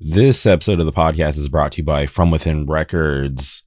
This episode of the podcast is brought to you by From Within Records,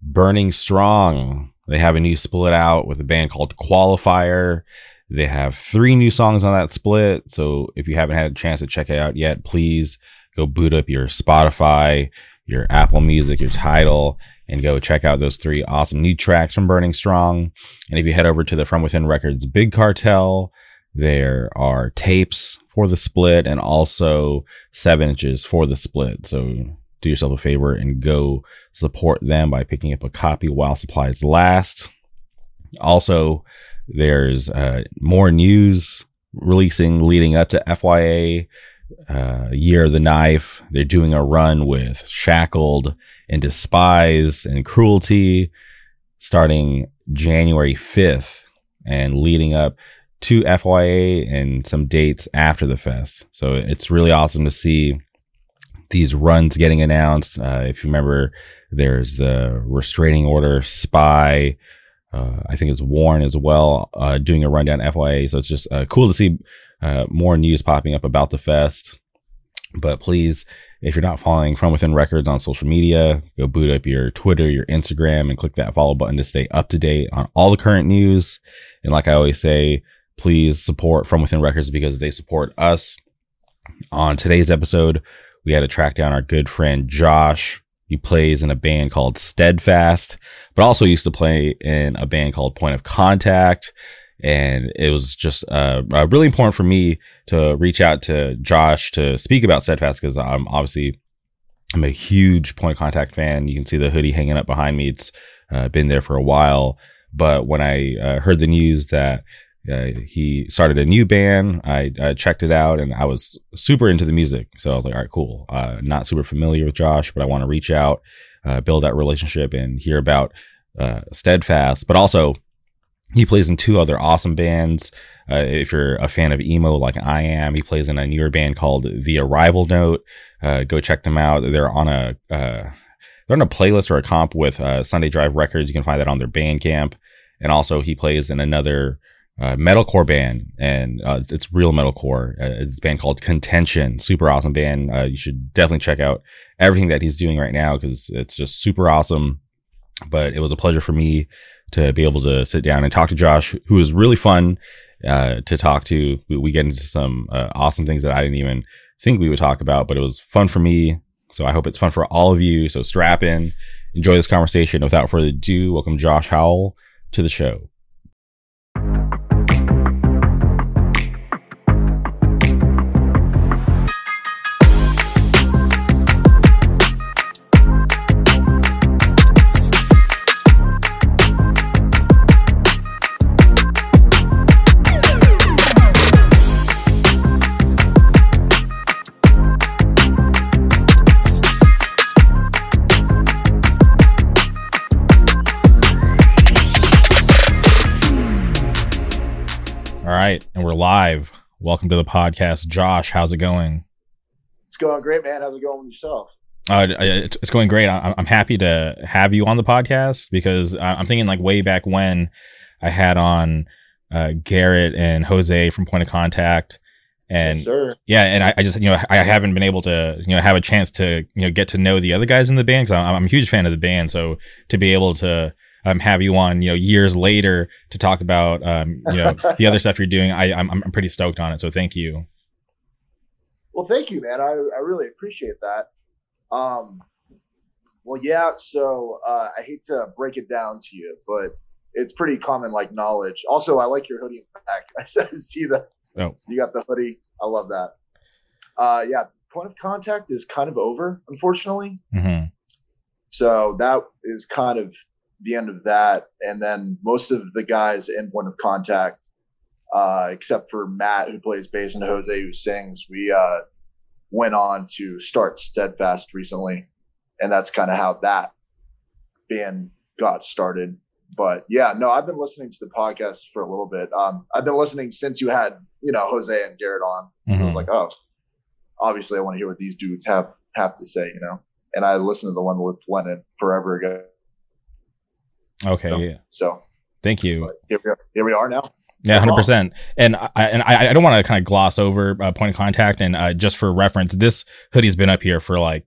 Burning Strong. They have a new split out with a band called Qualifier. They have three new songs on that split. So if you haven't had a chance to check it out yet, please go boot up your Spotify, your Apple Music, your Tidal, and go check out those three awesome new tracks from Burning Strong. And if you head over to the From Within Records Big Cartel, there are tapes for the split and also seven inches for the split. So do yourself a favor and go support them by picking up a copy while supplies last. Also, there's uh, more news releasing leading up to FYA uh, Year of the Knife. They're doing a run with Shackled and Despise and Cruelty starting January 5th and leading up to FYA and some dates after the fest. So it's really awesome to see these runs getting announced. Uh, if you remember, there's the restraining order, Spy. Uh, I think it's Warren as well, uh, doing a rundown FYA. So it's just uh, cool to see uh, more news popping up about the fest. But please, if you're not following From Within Records on social media, go boot up your Twitter, your Instagram, and click that follow button to stay up to date on all the current news. And like I always say, please support From Within Records because they support us. On today's episode, we had to track down our good friend Josh. He plays in a band called Steadfast, but also used to play in a band called Point of Contact. And it was just uh, uh, really important for me to reach out to Josh to speak about Steadfast because I'm obviously I'm a huge Point of Contact fan. You can see the hoodie hanging up behind me. It's uh, been there for a while. But when I uh, heard the news that uh, he started a new band. I, I, checked it out and I was super into the music. So I was like, all right, cool. Uh, not super familiar with Josh, but I want to reach out, uh, build that relationship and hear about uh, Steadfast. But also, he plays in two other awesome bands. Uh, if you're a fan of emo like I am, he plays in a newer band called The Arrival Note. Uh, go check them out. They're on a they're on a playlist or a comp with Sunday Drive Records. You can find that on their Bandcamp. And also, he plays in another uh, metalcore band, and uh, it's, real metalcore. Uh, it's a band called Contention, super awesome band. Uh, you should definitely check out everything that he's doing right now because it's just super awesome. But it was a pleasure for me to be able to sit down and talk to Josh, who was really fun uh, to talk to. We, we, get into some awesome things that I didn't even think we would talk about, but it was fun for me. So I hope it's fun for all of you. So strap in, enjoy this conversation. Without further ado, welcome Josh Howell to the show. Right, and we're live. Welcome to the podcast, Josh. How's it going? It's going great, man. How's it going with yourself? Uh, it's, it's going great. I'm, I'm happy to have you on the podcast because I'm thinking like way back when I had on uh, Garrett and Jose from Point of Contact, and yes, yeah, and I, I, just you know I haven't been able to you know have a chance to you know get to know the other guys in the band because I'm, I'm a huge fan of the band. So to be able to um, have you on, you know, years later to talk about, um, you know, the other stuff you're doing. I, I'm, I'm pretty stoked on it. So thank you. Well, thank you, man. I, I really appreciate that. Um, well, yeah. So uh, I hate to break it down to you, but it's pretty common like knowledge. Also, I like your hoodie in the back. I said, see that. Oh. You got the hoodie. I love that. Uh, yeah. Point of contact is kind of over, unfortunately. Mm-hmm. So that is kind of the end of that. And then most of the guys in point of contact, uh, except for Matt, who plays bass, and Jose, who sings, we uh, went on to start Steadfast recently. And that's kind of how that band got started. But yeah, no, I've been listening to the podcast for a little bit. Um, I've been listening since you had, you know, Jose and Garrett on. Mm-hmm. I was mm-hmm. like, oh, obviously I want to hear what these dudes have have to say, you know. And I listened to the one with Lennon forever ago Okay. So, yeah. So thank you. Here we, are, here we are now. Yeah, hundred percent. And I and I, I don't want to kind of gloss over uh, point of contact. And uh, just for reference, this hoodie's been up here for like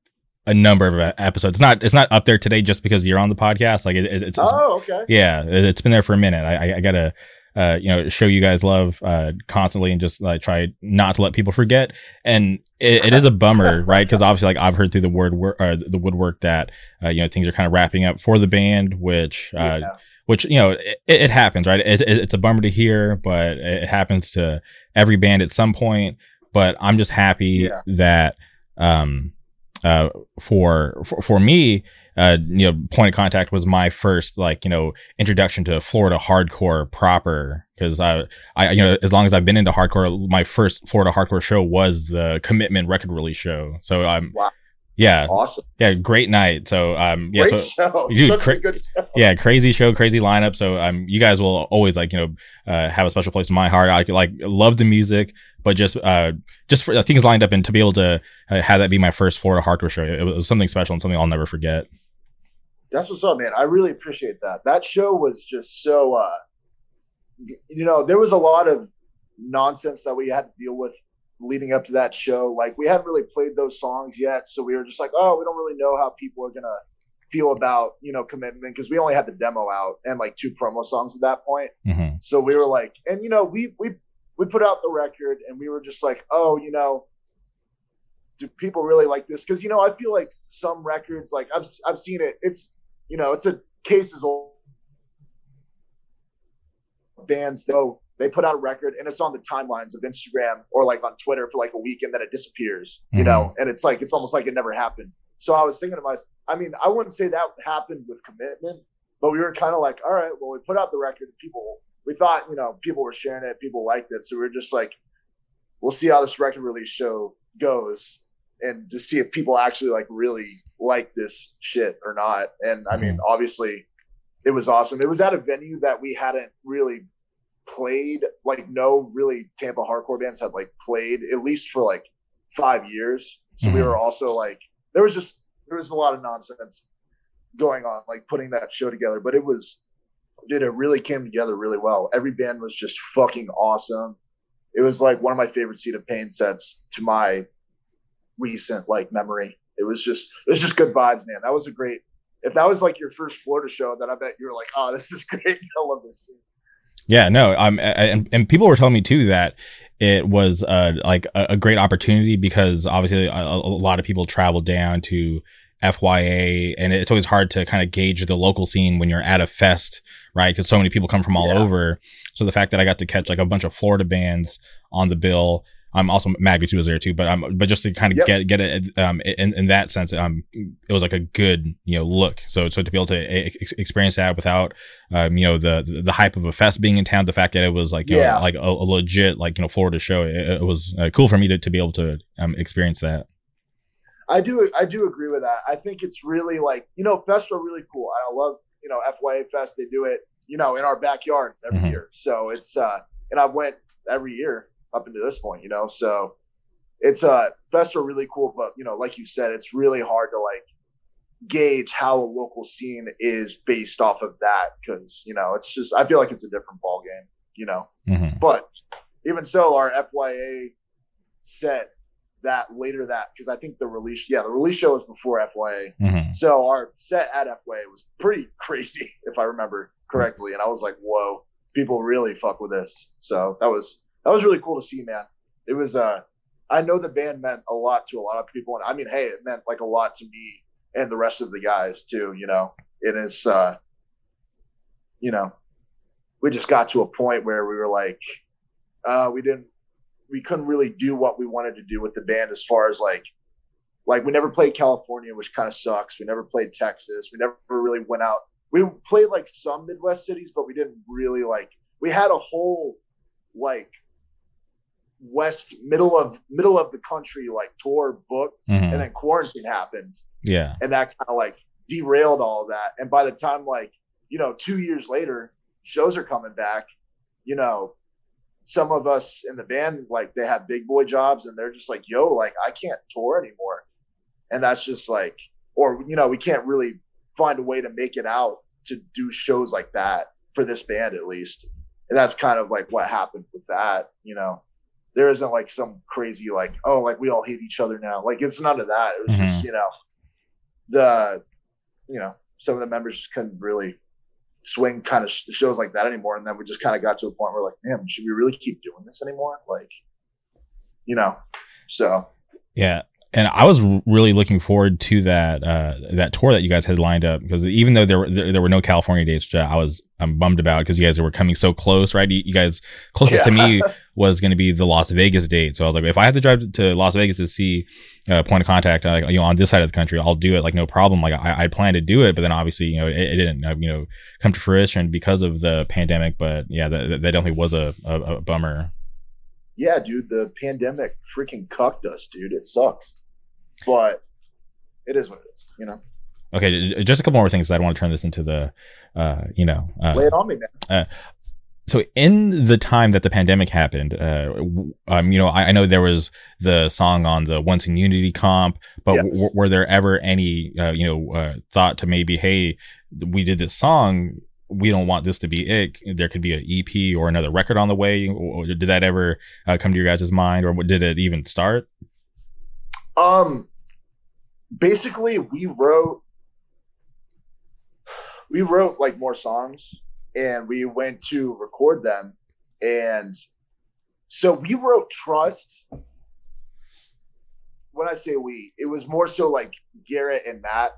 a number of episodes. It's not it's not up there today just because you're on the podcast. Like it, it's, it's oh okay yeah, it, has been there for a minute. I, I, gotta uh, you know show you guys love uh, constantly and just like try not to let people forget. And it, it is a bummer, right? Because obviously, like I've heard through the word wor- uh, the woodwork that uh, you know things are kind of wrapping up for the band, which. Uh, yeah. Which you know it, it happens, right? It, it's a bummer to hear, but it happens to every band at some point. But I'm just happy yeah. that um, uh, for, for for me, uh, you know, point of contact was my first like you know introduction to Florida hardcore proper because I I you know as long as I've been into hardcore, my first Florida hardcore show was the Commitment record release show. So I'm wow. Yeah. Awesome. Yeah. Great night. So, um, yeah. Great so, show. Dude, cra- yeah, crazy show, crazy lineup. So, um, you guys will always like, you know, uh, have a special place in my heart. I like love the music, but just, uh, just for uh, things lined up and to be able to uh, have that be my first Florida hardcore show, it was something special and something I'll never forget. That's what's up, man. I really appreciate that. That show was just so, uh, you know, there was a lot of nonsense that we had to deal with leading up to that show. Like we hadn't really played those songs yet, so we were just like, oh, we don't really know how people are gonna feel about you know commitment because we only had the demo out and like two promo songs at that point. Mm-hmm. So we were like, and you know, we we we put out the record and we were just like, oh, you know, do people really like this? Because you know, I feel like some records, like I've I've seen it. It's you know, it's a cases old bands though they put out a record and it's on the timelines of Instagram or like on Twitter for like a week and then it disappears, you mm-hmm. know, and it's like it's almost like it never happened. So I was thinking to myself, I mean, I wouldn't say that happened with commitment, but we were kind of like, all right, well, we put out the record, people, we thought, you know, people were sharing it, people liked it, so we are just like, we'll see how this record release show goes, and to see if people actually like really like this shit or not. And I mean, mm-hmm. obviously, it was awesome. It was at a venue that we hadn't really played like no really Tampa hardcore bands had like played at least for like five years. So mm-hmm. we were also like there was just there was a lot of nonsense going on like putting that show together, but it was dude, it really came together really well. Every band was just fucking awesome. It was like one of my favorite Seat of Pain sets to my recent like memory. It was just it was just good vibes, man. That was a great if that was like your first Florida show, then I bet you were like, oh, this is great. I love this scene. Yeah, no, um, and and people were telling me too that it was uh like a, a great opportunity because obviously a, a, lot of people travel down to FYA, and it's always hard to kind of gauge the local scene when you're at a fest, right? Because so many people come from all yeah. over. So the fact that I got to catch like a bunch of Florida bands on the bill I'm also Magnitude was there too, but um, but just to kind of yep. get get it um in, in that sense, um, it was like a good you know look. So so to be able to ex- experience that without um you know the the hype of a fest being in town, the fact that it was like yeah know, like a, a, legit like you know Florida show, it, it was uh, cool for me to to be able to um experience that. I do I do agree with that. I think it's really like you know fests are really cool. I love you know FYA Fest. They do it you know in our backyard every mm-hmm. year. So it's uh and I went every year up into this point, you know. So it's uh fests are really cool, but you know, like you said, it's really hard to like gauge how a local scene is based off of that because you know it's just I feel like it's a different ball game, you know. Mm-hmm. But even so, our FYA set that later that because I think the release yeah the release show was before FYA, mm-hmm. so our set at FYA was pretty crazy if I remember correctly, and I was like, whoa, people really fuck with this. So that was that was really cool to see, man. It was uh I know the band meant a lot to a lot of people, and I mean, hey, it meant like a lot to me and the rest of the guys too. You know, it is, uh, you know, we just got to a point where we were like, uh, we didn't, we couldn't really do what we wanted to do with the band as far as like, like we never played California, which kind of sucks. We never played Texas. We never really went out. We played like some Midwest cities, but we didn't really like. We had a whole like west middle of middle of the country like tour booked mm-hmm. and then quarantine happened. Yeah. And that kind of like derailed all of that. And by the time like you know two years later shows are coming back you know some of us in the band like they have big boy jobs and they're just like yo like i can't tour anymore. And that's just like or you know we can't really find a way to make it out to do shows like that for this band at least. And and that's kind of like what happened with that. You know, there isn't like some crazy like oh like we all hate each other now. Like it's none of that. It was just Mm-hmm. you know the you know some of the members just couldn't really swing kind of sh- shows like that anymore, and then we just kind of got to a point where like, man, should we really keep doing this anymore? Like, you know, so Yeah. And I was really looking forward to that uh, that tour that you guys had lined up because even though there were there, there were no California dates, which I was I'm bummed about because you guys were coming so close, right? You, you guys closest to me was going to be the Las Vegas date, so I was like, if I have to drive to Las Vegas to see uh, Point of Contact, uh, you know, on this side of the country, I'll do it, like no problem. Like I, I plan to do it, but then obviously, you know, it, it didn't, uh, you know, come to fruition because of the pandemic. But yeah, that, that definitely was a, a, a bummer. yeah, dude, the pandemic freaking cucked us, dude. It sucks, but it is what it is. You know, Okay, just a couple more things. I don't want to turn this into the, uh, you know, uh, lay it on me, man. so in the time that the pandemic happened, uh, um, you know, I, I know there was the song on the Once in Unity comp, but Yes. w- were there ever any, uh, you know, uh, thought to maybe, hey, we did this song, we don't want this to be it. There could be an EP or another record on the way. Or did that ever uh, come to your guys' mind, or did it even start? Um, basically, we wrote we wrote like more songs, and we went to record them, and so we wrote "Trust." When I say we, it was more so like Garrett and Matt.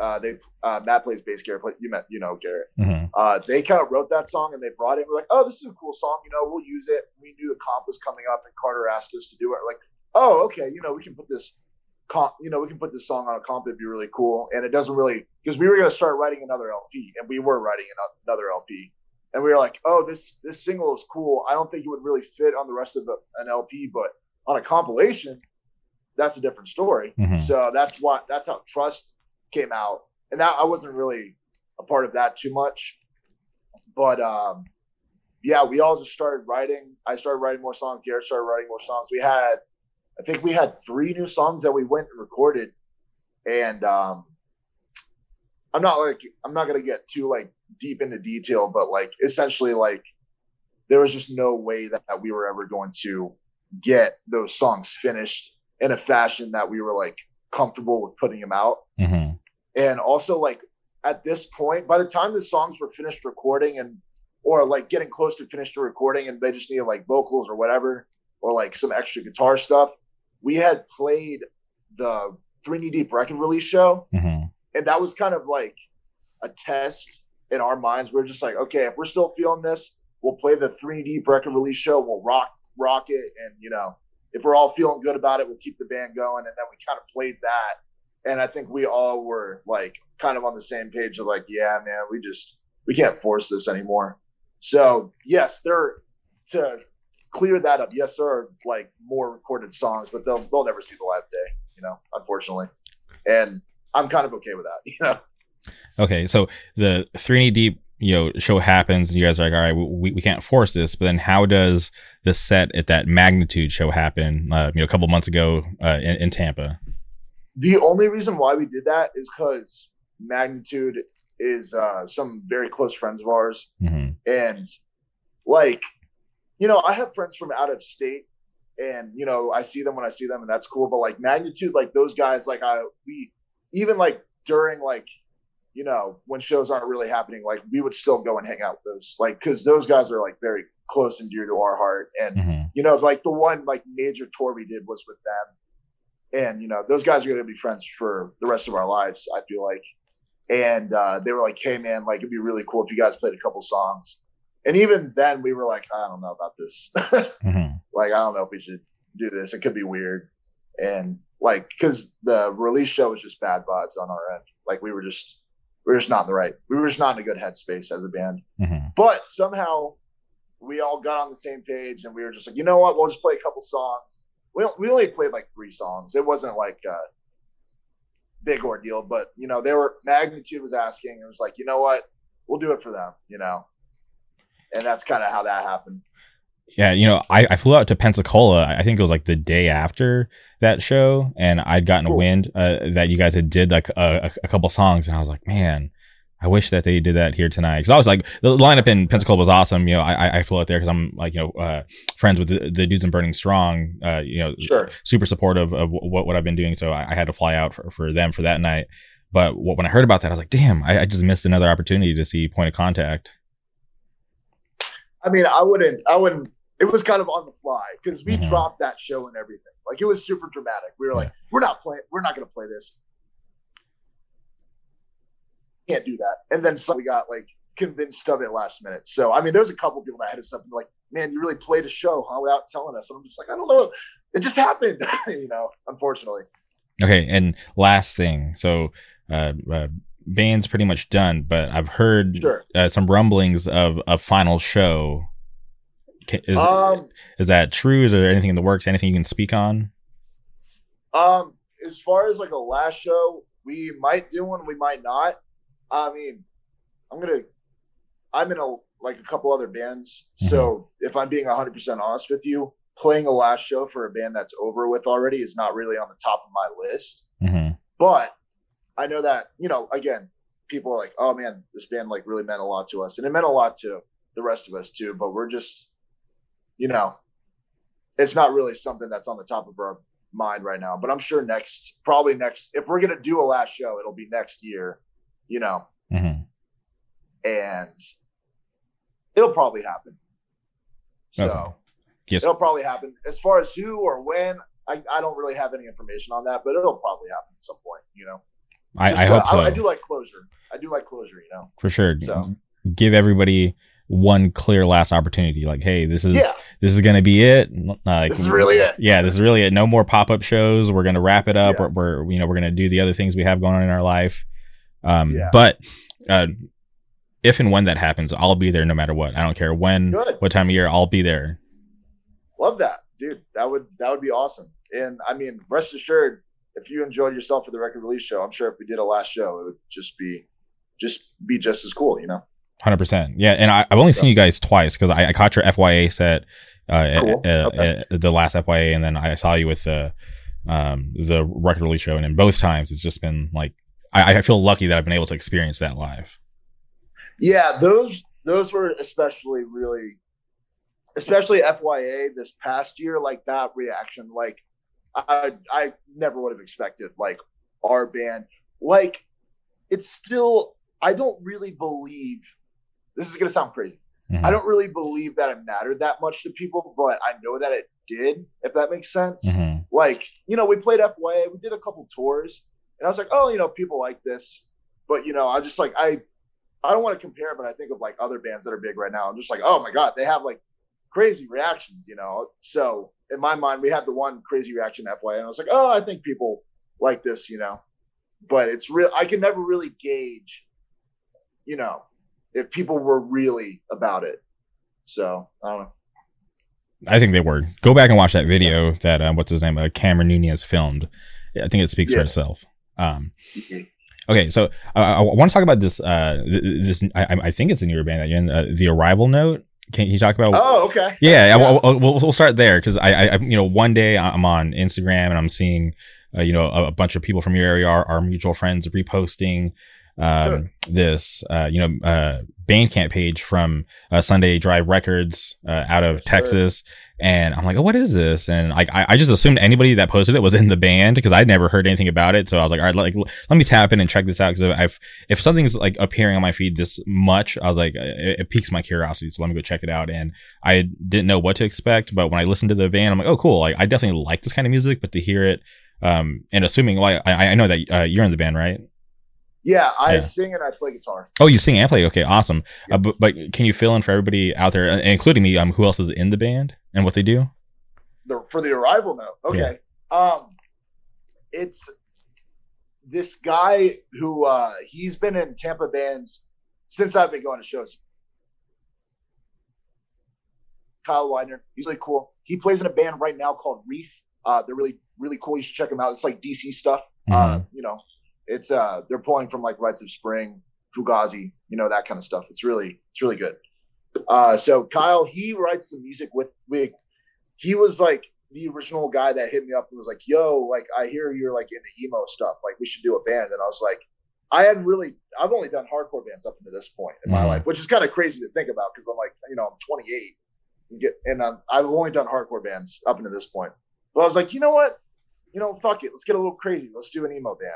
Uh, they uh, Matt plays bass. Garrett, play, you met, you know Garrett. hmm Uh, they kind of wrote that song and they brought it. We're like, oh, this is a cool song. You know, we'll use it. We knew the comp was coming up, and Carter asked us to do it. Like, oh, okay. You know, we can put this comp. You know, we can put this song on a comp. It'd be really cool. And it doesn't really because we were gonna start writing another LP, and we were writing another LP. And we were like, oh, this this single is cool. I don't think it would really fit on the rest of the, an LP, but on a compilation, that's a different story. Mhm. So that's why that's how Trust came out, and that I wasn't really a part of that too much, but um, yeah, we all just started writing. I started writing more songs. Garrett started writing more songs. We had, I think we had three new songs that we went and recorded, and um, I'm not like I'm not gonna get too like deep into detail, but like essentially like there was just no way that, that we were ever going to get those songs finished in a fashion that we were like comfortable with putting them out. Hmm and also like at this point by the time the songs were finished recording and or like getting close to finished recording and they just needed like vocals or whatever or like some extra guitar stuff we had played the three knee deep record release show hmm and that was kind of like a test in our minds. We are just like okay if we're still feeling this we'll play the three deep record release show. We'll rock rock it and you know if we're all feeling good about it we'll keep the band going. And then we kind of played that. And i think we all were like kind of on the same page of like yeah man we just we can't force this anymore. So yes there to clear that up yes there are like more recorded songs but they'll they'll never see the live day you know unfortunately and i'm kind of okay with that you know Okay, so the three knee deep, you know, show happens, and you guys are like, all right, we, we can't force this. But then, how does the set at that magnitude show happen? Uh, you know, a couple months ago uh, in, in Tampa. The only reason why we did that is because Magnitude is uh, some very close friends of ours, hmm and like, you know, I have friends from out of state, and you know, I see them when I see them, and that's cool. But like Magnitude, like those guys, like I we even like during like you know when shows aren't really happening, like we would still go and hang out with those, like because those guys are like very close and dear to our heart, and hmm you know, like the one like major tour we did was with them, and you know, those guys are going to be friends for the rest of our lives. I feel like, and uh, they were like, "Hey, man, like it'd be really cool if you guys played a couple songs." And even then, we were like, "I don't know about this. hmm like, I don't know if we should do this. It could be weird." And like, because the release show was just bad vibes on our end. Like, we were just we were just not in the right. We were just not in a good headspace as a band hmm but somehow we all got on the same page and we were just like, you know what? We'll just play a couple songs. We, we only played like three songs. It wasn't like a big ordeal, but you know, they were magnitude was asking and it was like, you know what? We'll do it for them, you know? And that's kind of how that happened. Yeah, you know, I, I flew out to Pensacola. I think it was like the day after that show, and I'd gotten Cool. wind uh, that you guys had did like a, a, a couple songs, and I was like, man, I wish that they did that here tonight because I was like the lineup in Pensacola was awesome. You know, I I flew out there because I'm like you know uh, friends with the, the, dudes in Burning Strong. Uh, you know, sure. super supportive of what what I've been doing. So I, I had to fly out for, for them for that night. But when I heard about that, I was like, damn, I, I just missed another opportunity to see Point of Contact. I mean, I wouldn't, I wouldn't. It was kind of on the fly because we mm-hmm. dropped that show and everything. Like it was super dramatic. We were like, we're not playing, we're not going to play this can't do that. And then so we got like convinced of it last minute. So I mean, there's a couple people that had us something like, "Man, you really played a show huh, without telling us." And I'm just like, I don't know, it just happened, you know. Unfortunately. Okay, and last thing, so uh, uh band's pretty much done, but I've heard sure. uh, some rumblings of a final show. Is um, is that true? Is there anything in the works? Anything you can speak on? Um, as far as like a last show, we might do one, we might not. I mean, I'm gonna. I'm in a like a couple other bands, mm-hmm. so if I'm being 100 percent honest with you, playing a last show for a band that's over with already is not really on the top of my list. Mm-hmm. But I know that you know, again, people are like, "Oh man, this band like really meant a lot to us," and it meant a lot to the rest of us too. But we're just, you know, it's not really something that's on the top of our mind right now. But I'm sure next, probably next, if we're gonna do a last show, it'll be next year you know, mm-hmm. and it'll probably happen. So okay. yes. it'll probably happen. As far as who or when, I, I don't really have any information on that, but it'll probably happen at some point. You know, I, Just, I hope uh, so. I, I, do like closure. I do like closure. You know, for sure. So give everybody one clear last opportunity. Like, hey, this is yeah. this is gonna be it. Like, this is really it. Yeah, this is really it. No more pop up shows. We're gonna wrap it up. Yeah. We're, we're you know we're gonna do the other things we have going on in our life. Um, yeah. But uh, if and when that happens, I'll be there no matter what. I don't care when, Good. what time of year, I'll be there. Love that, dude. That would that would be awesome. And I mean, rest assured, if you enjoyed yourself for the record release show, I'm sure if we did a last show, it would just be just be just as cool, you know. Hundred percent, yeah. And I, have only so. seen you guys twice because I, I, caught your FYA set, uh, cool. at, okay. at the last FYA, and then I saw you with the um the record release show, and in both times it's just been like I, I feel lucky that I've been able to experience that live. Yeah, those those were especially really, especially FYA this past year. Like that reaction, like I I never would have expected. Like our band, like it's still. I don't really believe. This is gonna sound crazy. Mm-hmm. I don't really believe that it mattered that much to people, but I know that it did. If that makes sense. Mm-hmm. Like you know, we played FYA. We did a couple tours and I was like, oh, you know, people like this, but you know, I just like I I don't want to compare, but I think of like other bands that are big right now. I'm just like, oh my god, they have like crazy reactions, you know. So in my mind, we had the one crazy reaction FYA, and I was like, oh, I think people like this, you know. But it's real. I can never really gauge, you know, if people were really about it. So I don't know. I think they were. Go back and watch that video that uh, what's his name, uh, Cameron Nunez filmed. I think it speaks yeah. for itself. Um, okay, so uh, I want to talk about this. Uh, this I, I think it's a newer band that you're in. Uh, the Arrival Note. Can you talk about? Oh, okay. Yeah, yeah. We'll, we'll, we'll, start there because I, I, you know, one day I'm on Instagram and I'm seeing, uh, you know, a, a, bunch of people from your area, our, our mutual friends, reposting um, sure. this, uh, you know, uh, Bandcamp page from uh, Sunday Drive Records uh, out of sure. Texas, and I'm like, oh, what is this? And like, I, I just assumed anybody that posted it was in the band because I'd never heard anything about it. So I was like, all right, like, let me tap in and check this out because I've if something's like appearing on my feed this much, I was like, it, it, piques my curiosity. So let me go check it out. And I didn't know what to expect, but when I listened to the band, I'm like, oh, cool. Like, I definitely like this kind of music, but to hear it, um, and assuming, like, I, I know that uh, you're in the band, right? Yeah, I yeah. sing and I play guitar. Oh, you sing and play. Okay, awesome. Uh, but, but, can you fill in for everybody out there, uh, including me, um, who else is in the band and what they do? The, for the arrival note. Okay. Yeah. Um, it's this guy who uh, he's been in Tampa bands since I've been going to shows. Kyle Widener, he's really cool. He plays in a band right now called Reef. Uh, they're really really cool. You should check them out. It's like DC stuff. Uh, mm-hmm. Uh, you know, it's uh they're pulling from like Rites of Spring, Fugazi, you know that kind of stuff. It's really it's really good. Uh, so Kyle he writes the music with with he was like the original guy that hit me up and was like, "Yo, like I hear you're like into emo stuff. Like we should do a band." And I was like, I hadn't really. I've only done hardcore bands up until this point in my Mhm. life, which is kind of crazy to think about because I'm like, you know, I'm 28, and get and I'm, I've only done hardcore bands up until this point. But I was like, you know what? You know, fuck it. Let's get a little crazy. Let's do an emo band.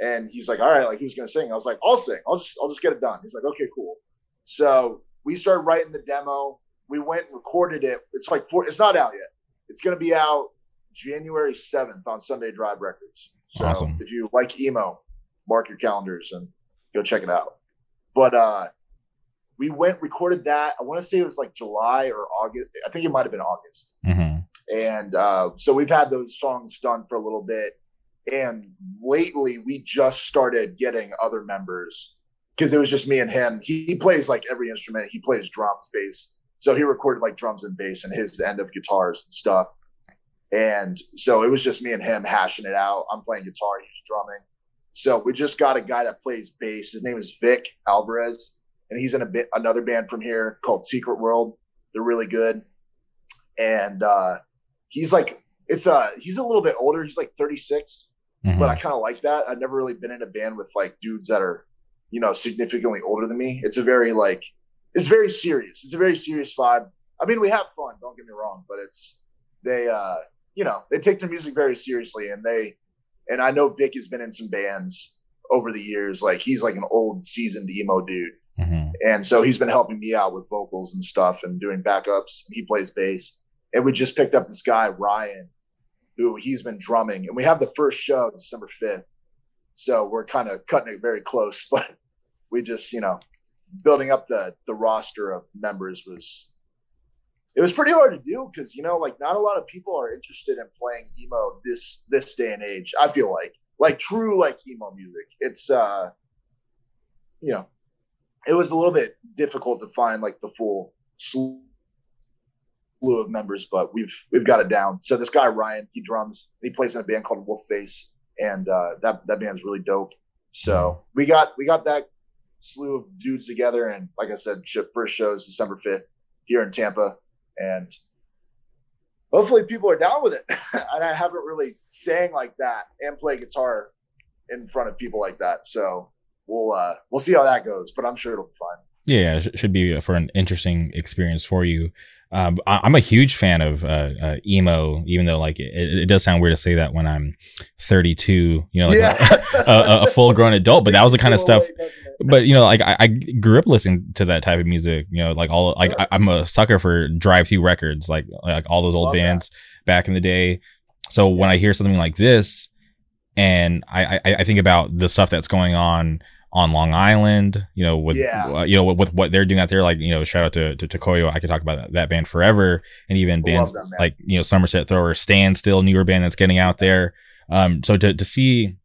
And he's like, all right, like who's gonna sing? I was like, I'll sing. I'll just I'll just get it done. He's like, okay, cool. So we started writing the demo. We went and recorded it. It's like four, it's not out yet. It's gonna be out January 7th on Sunday Drive Records. So Awesome. if you like emo, mark your calendars and go check it out. But uh we went recorded that. I want to say it was like July or August. I think it might have been August hmm and uh, so we've had those songs done for a little bit and lately we just started getting other members because it was just me and him. He, he plays like every instrument. He plays drums bass. So he recorded like drums and bass and his end of guitars and stuff. And so it was just me and him hashing it out. I'm playing guitar he's drumming. So we just got a guy that plays bass. His name is vic alvarez and he's in a bit another band from here called secret world. They're really good. And uh he's like it's uh he's a little bit older. He's like 36 hmm but i kind of like that. I've never really been in a band with like dudes that are you know significantly older than me. It's a very like it's very serious. It's a very serious vibe. I mean we have fun don't get me wrong but it's they uh you know they take their music very seriously and they and i know vic has been in some bands over the years. Like he's like an old seasoned emo dude. Hmm and so he's been helping me out with vocals and stuff and doing backups. He plays bass. And we just picked up this guy, Ryan, who he's been drumming. And we have the first show December 5th. So we're kind of cutting it very close, but we just, you know, building up the the roster of members was it was pretty hard to do because you know like not a lot of people are interested in playing emo this this day and age i feel like like true like emo music it's uh you know it was a little bit difficult to find like the full of members, but we've we've got it down. So this guy Ryan, he drums. He plays in a band called Wolf Face, and uh, that that band's really dope. So we got we got that slew of dudes together, and like I said, first shows December fifth here in Tampa, and hopefully people are down with it. and I haven't really sang like that and play guitar in front of people like that, so we'll uh we'll see how that goes. But I'm sure it'll be fine. Yeah, it should be for an interesting experience for you. Um, I- I'm a huge fan of uh, uh, emo, even though like it, it does sound weird to say that when I'm 32, you know, like Yeah. a, a, a full grown adult. But that was the kind of stuff. But you know, like I, I grew up listening to that type of music. You know, like all like I, I'm a sucker for Drive Through Records, like like all those old Love that. bands back in the day. So when I hear something like this, and I, I I think about the stuff that's going on on Long Island, you know, with Yeah. uh, you know with, with what they're doing out there, like you know, shout out to to Tokoyo. I could talk about that, that band forever, and even bands them, like you know Somerset Thrower, Standstill, newer band that's getting out there. Um, so to to see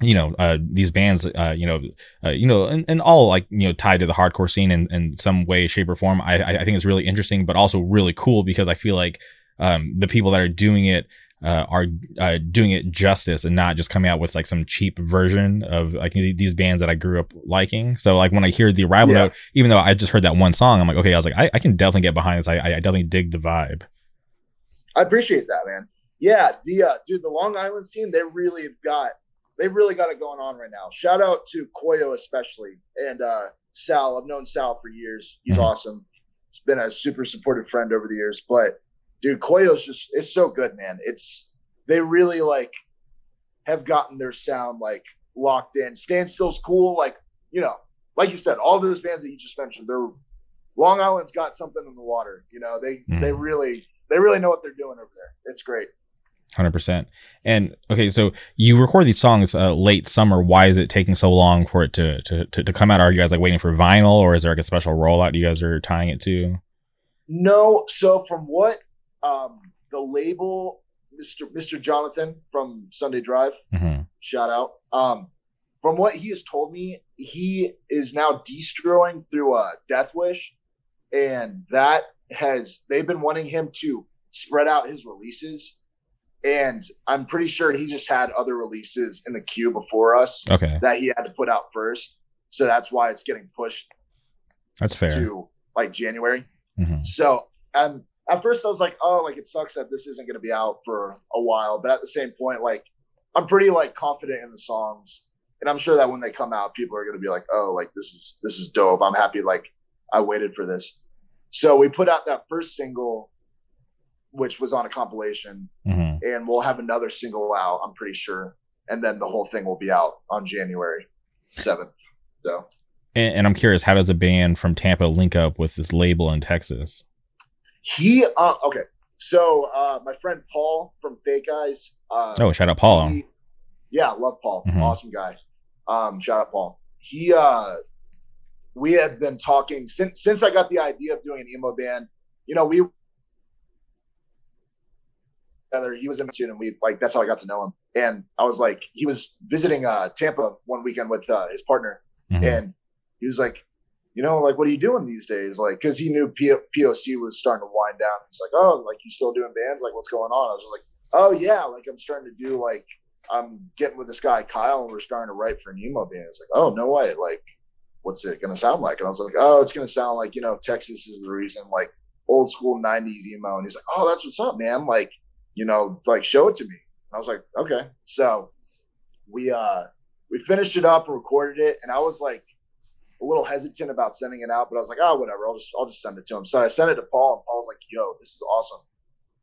you know uh these bands uh you know uh, you know and, and all like you know tied to the hardcore scene in, in some way shape or form I, I i think it's really interesting but also really cool because i feel like um the people that are doing it uh, are uh, doing it justice and not just coming out with like some cheap version of like these bands that I grew up liking. So like when I hear the arrival Yeah. note, even though I just heard that one song, I'm like, okay, I was like, I, I can definitely get behind this. I, I definitely dig the vibe. I appreciate that, man. Yeah, the uh, dude, the Long Island scene, they really have got they really got it going on right now. Shout out to Koyo especially and uh Sal. I've known Sal for years. He's Mhm. awesome. He's been a super supportive friend over the years. But dude, Koyo's just it's so good, man. It's they really like have gotten their sound like locked in. Standstill's cool, like you know, like you said, all those bands that you just mentioned, they're Long Island's got something in the water. You know, they Mhm. they really they really know what they're doing over there. It's great. Hundred percent. And okay, so you record these songs uh, late summer. Why is it taking so long for it to, to to to come out? Are you guys like waiting for vinyl, or is there like a special rollout you guys are tying it to? No, so from what um the label Mr. Mr. Jonathan from Sunday Drive, hmm shout out. Um from what he has told me, he is now destroying through a Death Wish and that has they've been wanting him to spread out his releases and I'm pretty sure he just had other releases in the queue before us Okay, that he had to put out first. So that's why it's getting pushed that's fair. to like January. hmm So um, at first I was like, oh, like it sucks that this isn't going to be out for a while. But at the same point, like I'm pretty like confident in the songs, and I'm sure that when they come out, people are going to be like, "Oh, like this is this is dope. I'm happy. Like I waited for this." So we put out that first single, which was on a compilation, Mhm. and we'll have another single out. I'm pretty sure, and then the whole thing will be out on January seventh. So And, and I'm curious, how does a band from Tampa link up with this label in Texas? He, uh, okay. So uh, my friend Paul from Fake Eyes. Uh, Oh, shout out Paul. he- yeah, love Paul. Mhm. Awesome guy. Um, shout out Paul. He uh we had been talking since since I got the idea of doing an emo band, you know, we together, he was in Michigan and we like that's how I got to know him. And I was like, he was visiting uh Tampa one weekend with uh his partner Mhm. and he was like, you know, like, what are you doing these days? Like, because he knew P- POC was starting to wind down. He's like, oh, like, you still doing bands? Like, what's going on? I was like, oh, yeah, like, I'm starting to do, like, I'm getting with this guy, Kyle, and we're starting to write for an emo band. It's like, oh, no way. Like, what's it going to sound like? And I was like, oh, it's going to sound like, you know, Texas is the reason, like, old school 90s emo. And he's like, oh, that's what's up, man. Like, you know, like, show it to me. And I was like, okay. So we, uh, we finished it up and recorded it. And I was like, a little hesitant about sending it out, but I was like, oh, whatever. I'll just I'll just send it to him. So I sent it to Paul, and Paul's like, yo, this is awesome.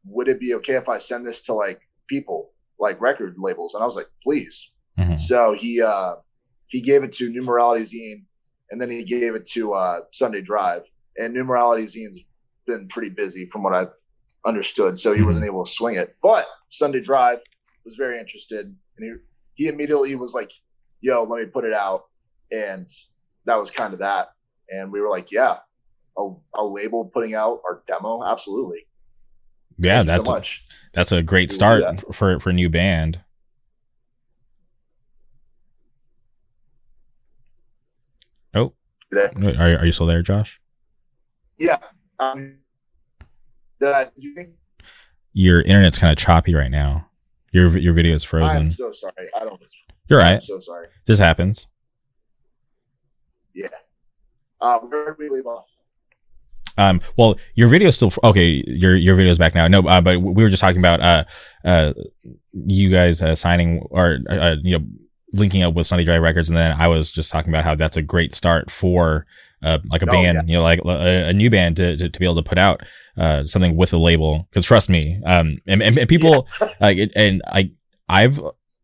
Would it be okay if I send this to like people, like record labels? And I was like, please. Mhm. So he uh he gave it to Numerality Zine, and then he gave it to uh Sunday Drive. And Numerality Zine's been pretty busy from what I've understood, so he wasn't able to swing it. But Sunday Drive was very interested, and he he immediately was like, "Yo, let me put it out," and that was kind of that. And we were like, "Yeah, a, a label putting out our demo, absolutely." Yeah, that's so a, much. that's a great start for for a new band. Oh, are are you still there, Josh? yeah. Um, did I, you think Your internet's kind of choppy right now. Your your video is frozen. I'm so sorry. I don't. You're I'm right. so sorry. This happens. Uh, where did we leave off? Um, well, your video's still okay. Your your video's back now. No, uh, but we were just talking about uh, uh, you guys uh, signing or uh, you know linking up with Sunday Drive Records, and then I was just talking about how that's a great start for uh, like a Oh, band, yeah. you know, like a, a new band to, to to be able to put out uh something with a label. Because trust me, um, and, and, and people like it, and I I've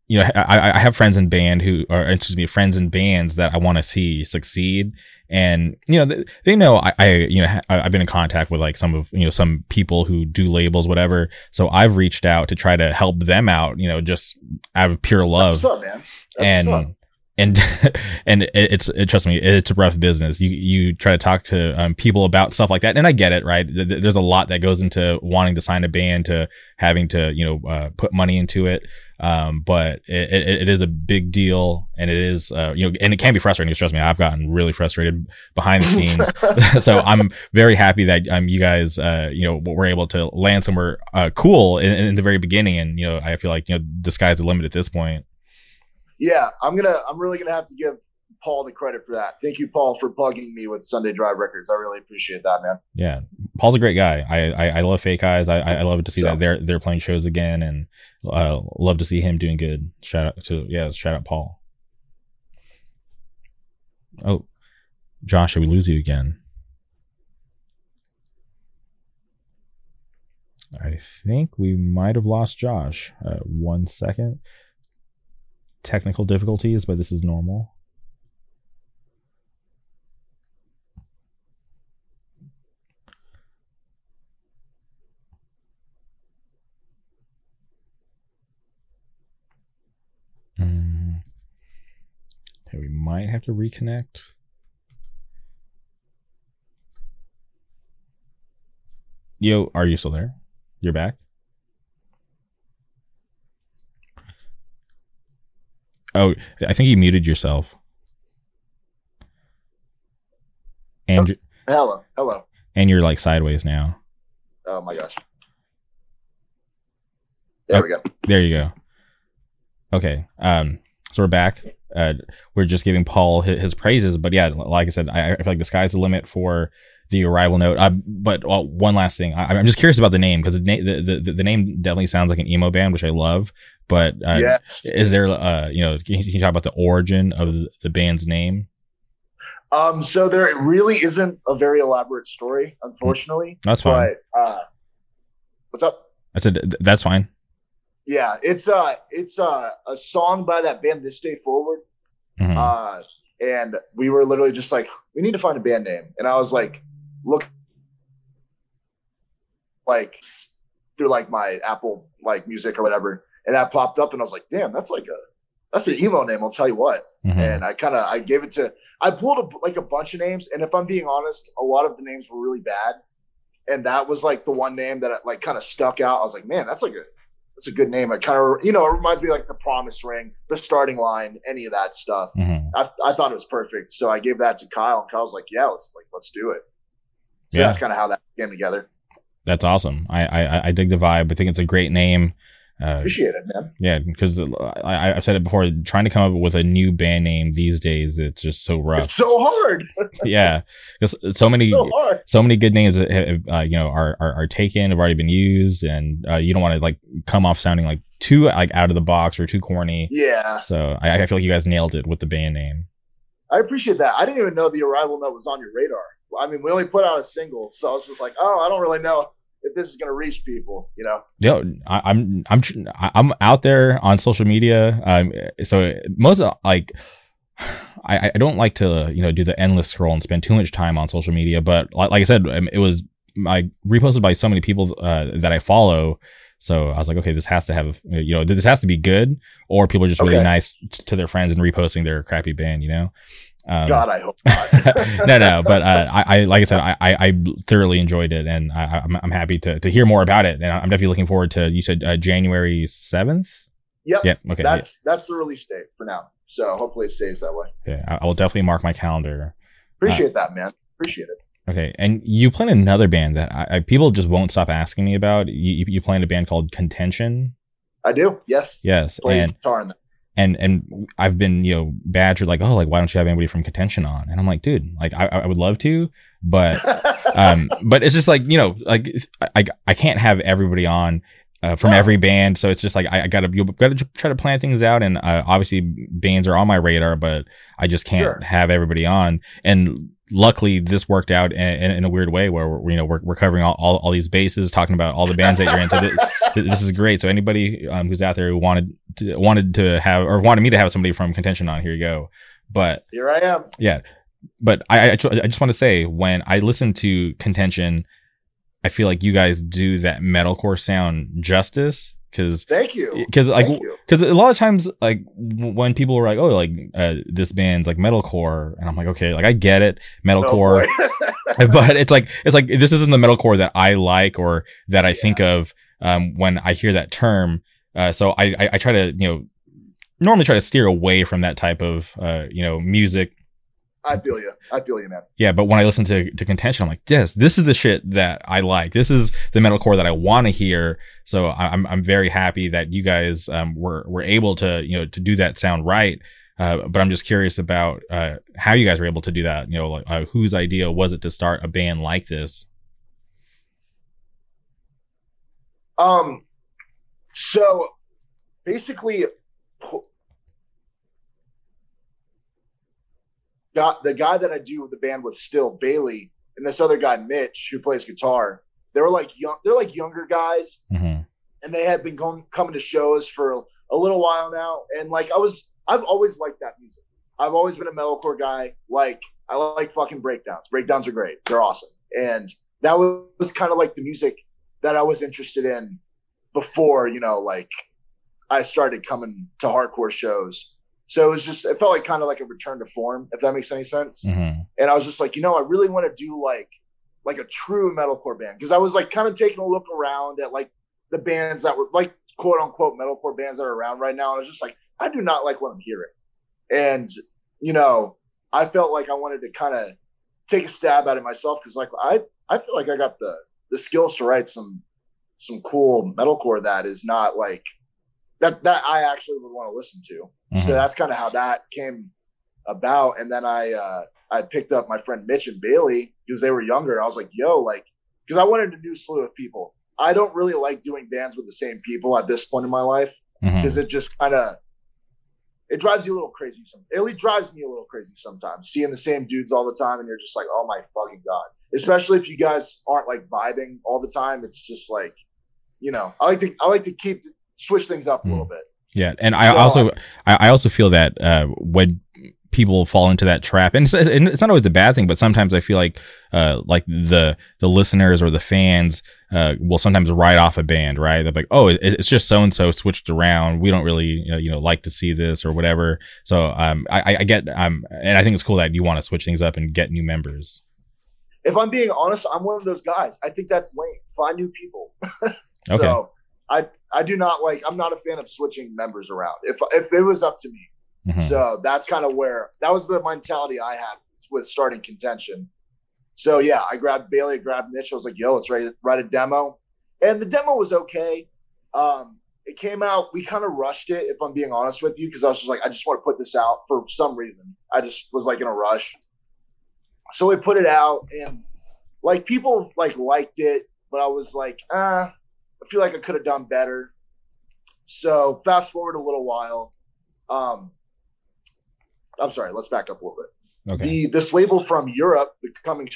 you know I, I have friends in band who or excuse me friends in bands that I want to see succeed. And you know they, they know I, I, you know, I've been in contact with like some of you know some people who do labels whatever. So I've reached out to try to help them out you know just out of pure love. up, and and and it's it, trust me it's a rough business. You you try to talk to um, people about stuff like that. And i get it right? Th- th- there's a lot that goes into wanting to sign a band to having to you know uh, put money into it um, but it, it, it is a big deal and it is uh, you know and it can be frustrating trust me. I've gotten really frustrated behind the scenes. So i'm very happy that um, you guys uh, you know were able to land somewhere uh, cool in, in the very beginning. And you know i feel like you know the sky's the limit at this point. Yeah, I'm gonna. I'm really gonna have to give Paul the credit for that. Thank you, Paul, for plugging me with Sunday Drive Records. I really appreciate that, man. Yeah, Paul's a great guy. I I, I love Fake Eyes. I I love to see So- that they're they're playing shows again, and uh, love to see him doing good. Shout out to yeah, shout out Paul. Oh, Josh, did we lose you again? I think we might have lost Josh. Uh, one second. Technical difficulties, but this is normal. We might have to reconnect. Yo, are you still there? You're back? Oh, I think you muted yourself. And y- Hello, hello. and you're like sideways now. Oh my gosh. There we go. There you go. Okay. Um So we're back. Uh, we're just giving Paul his, his praises, but yeah, like I said, I, I, feel like the sky's the limit for the arrival note. Uh, but uh, one last thing, I, am just curious about the name because the, the, the, the name definitely sounds like an emo band, which I love. But uh, yes. is there, uh, you know, can you, can you talk about the origin of the, the band's name? Um, so there really isn't a very elaborate story, unfortunately. That's fine. But, uh, what's up? I said that's fine. Yeah, it's uh it's uh a song by that band This Day Forward. Mm-hmm. Uh and we were literally just like, we need to find a band name. And I was like, look like through like my Apple like music or whatever. And that popped up and I was like, damn, that's like a that's an emo name, I'll tell you what. Mm-hmm. And I kind of I gave it to I pulled a, like a bunch of names, and if I'm being honest, a lot of the names were really bad. And that was like the one name that like kind of stuck out. I was like, man, that's like a that's a good name. I kind of, you know, it reminds me like the promise ring, the starting line, any of that stuff. Mm-hmm. I, I thought it was perfect. So I gave that to Kyle and Kyle's like, yeah, let's like, let's do it. So yeah. that's kind of how that came together. That's awesome. I, I, I dig the vibe. I think it's a great name. Uh, Appreciate it, man. Yeah, because I, I've said it before. Trying to come up with a new band name these days, it's just so rough. It's so hard. yeah, because so many, so, so, many good names, have, uh, you know, are, are, are taken, have already been used, and uh, you don't want to like come off sounding like too like out of the box or too corny. Yeah. So I, I feel like you guys nailed it with the band name. I appreciate that. I didn't even know the arrival note was on your radar. I mean, we only put out a single, so I was just like, oh, I don't really know if this is going to reach people, you know. Yeah, I, am I'm I'm out there on social media. Um, so most of, like. I, I don't like to you know do the endless scroll and spend too much time on social media, but like, like I said, um, it was I reposted by so many people uh, that I follow. So I was like, okay, this has to have you know this has to be good, or people are just really okay. nice to their friends and reposting their crappy band, you know. Um, God, I hope not. no, no, but uh, I, I, like I said, I, I thoroughly enjoyed it, and I, am I'm, I'm happy to, to hear more about it, and I'm definitely looking forward to. You said uh, January seventh. Yep. Yep. Okay. That's yeah. that's the release date for now. So hopefully it stays that way. Yeah, I will definitely mark my calendar. Appreciate uh, that, man. Appreciate it. Okay, and you play another band that I, I, people just won't stop asking me about. You you play in a band called Contention. I do. Yes. Yes. Play and guitar in that and and I've been you know badgered like oh like why don't you have anybody from contention on? And I'm like dude like I, I would love to but um but it's just like you know like I I can't have everybody on uh, from every band so it's just like I, I gotta you gotta try to plan things out and uh, obviously bands are on my radar but I just can't sure. have everybody on. And luckily this worked out in, in, in, a weird way where we're, you know we're, we're covering all, all, all, these bases talking about all the bands that you're into this, this is great. So anybody um, who's out there who wanted to, wanted to have or wanted me to have somebody from contention on here you go. But here i am. Yeah. But I, I, I just want to say when i listen to contention i feel like you guys do that metalcore sound justice because thank you. because like because a lot of times like when people are like oh like uh, this band's like metalcore and i'm like okay like i get it metalcore oh but it's like it's like this isn't the metalcore that i like or that i yeah. think of um, when i hear that term uh, so I, I, I try to you know normally try to steer away from that type of uh, you know music I feel you. I feel you, man. Yeah, but when I listen to, to contention, I'm like, yes, this is the shit that I like. This is the metalcore that I want to hear. So I'm I'm very happy that you guys um, were were able to you know to do that sound right. Uh, but I'm just curious about uh, how you guys were able to do that. You know, like, uh, whose idea was it to start a band like this? Um, so basically, got the guy that I do with the band with still, Bailey, and this other guy, Mitch, who plays guitar. They were like young, they're like younger guys, mm-hmm. and they had been going coming to shows for a, a little while now. And like I was, I've always liked that music. I've always been a metalcore guy. Like I like fucking breakdowns. Breakdowns are great. They're awesome. And that was, was kind of like the music that I was interested in before, you know, like I started coming to hardcore shows. So it was just it felt like kind of like a return to form, if that makes any sense. Mm-hmm. And I was just like, you know, I really want to do like like a true metalcore band because I was like kind of taking a look around at like the bands that were like quote unquote metalcore bands that are around right now. And I was just like, I do not like what I'm hearing. And you know, I felt like I wanted to kind of take a stab at it myself because like I I feel like I got the the skills to write some some cool metalcore that is not like that that I actually would want to listen to. Mhm. So that's kind of how that came about. And then I uh, I picked up my friend Mitch and Bailey because they were younger. I was like, yo, like, because I wanted a new slew of people. I don't really like doing bands with the same people at this point in my life because it just kind of it drives you a little crazy. Some it really drives me a little crazy sometimes. Seeing the same dudes all the time, and you're just like, oh my fucking god. Especially if you guys aren't like vibing all the time. It's just like, you know, I like to I like to keep switch things up a little bit. Yeah, and I So- also I, also feel that uh, when people fall into that trap, and it's, and it's not always a bad thing, but sometimes I feel like uh, like the the listeners or the fans uh, will sometimes write off a band, right? They're like, oh, it, it's just so and so switched around. We don't really you know like to see this or whatever. So um, I, I get um, and I think it's cool that you want to switch things up and get new members. If I'm being honest, I'm one of those guys. I think that's lame. Find new people. so Okay. I I do not like. I'm not a fan of switching members around. If if it was up to me, Mhm. So that's kind of where that was the mentality I had with starting contention. So yeah, I grabbed Bailey, I grabbed Mitchell. I was like, yo, let's write, write a demo. And the demo was okay. Um, it came out, we kind of rushed it, if I'm being honest with you, because I was just like, I just want to put this out for some reason. I just was like in a rush. So we put it out and like people like liked it, but I was like, ah, I feel like I could have done better. So fast forward a little while. Um, I'm sorry, let's back up a little bit. Okay. The this label from Europe, the coming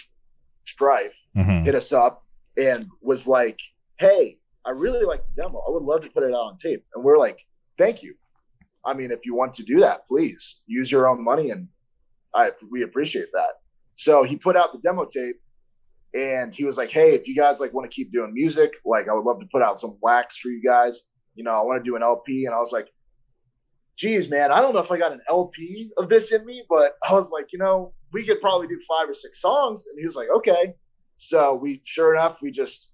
strife, Mhm. hit us up and was like, Hey, I really like the demo. I would love to put it out on tape. And we're like, Thank you. I mean, if you want to do that, please use your own money and I we appreciate that. So he put out the demo tape and he was like, Hey, if you guys like want to keep doing music, like I would love to put out some wax for you guys. You know, I want to do an LP. And I was like, geez, man, I don't know if I got an LP of this in me, but I was like, you know, we could probably do five or six songs. And he was like, okay. So we, sure enough, we just,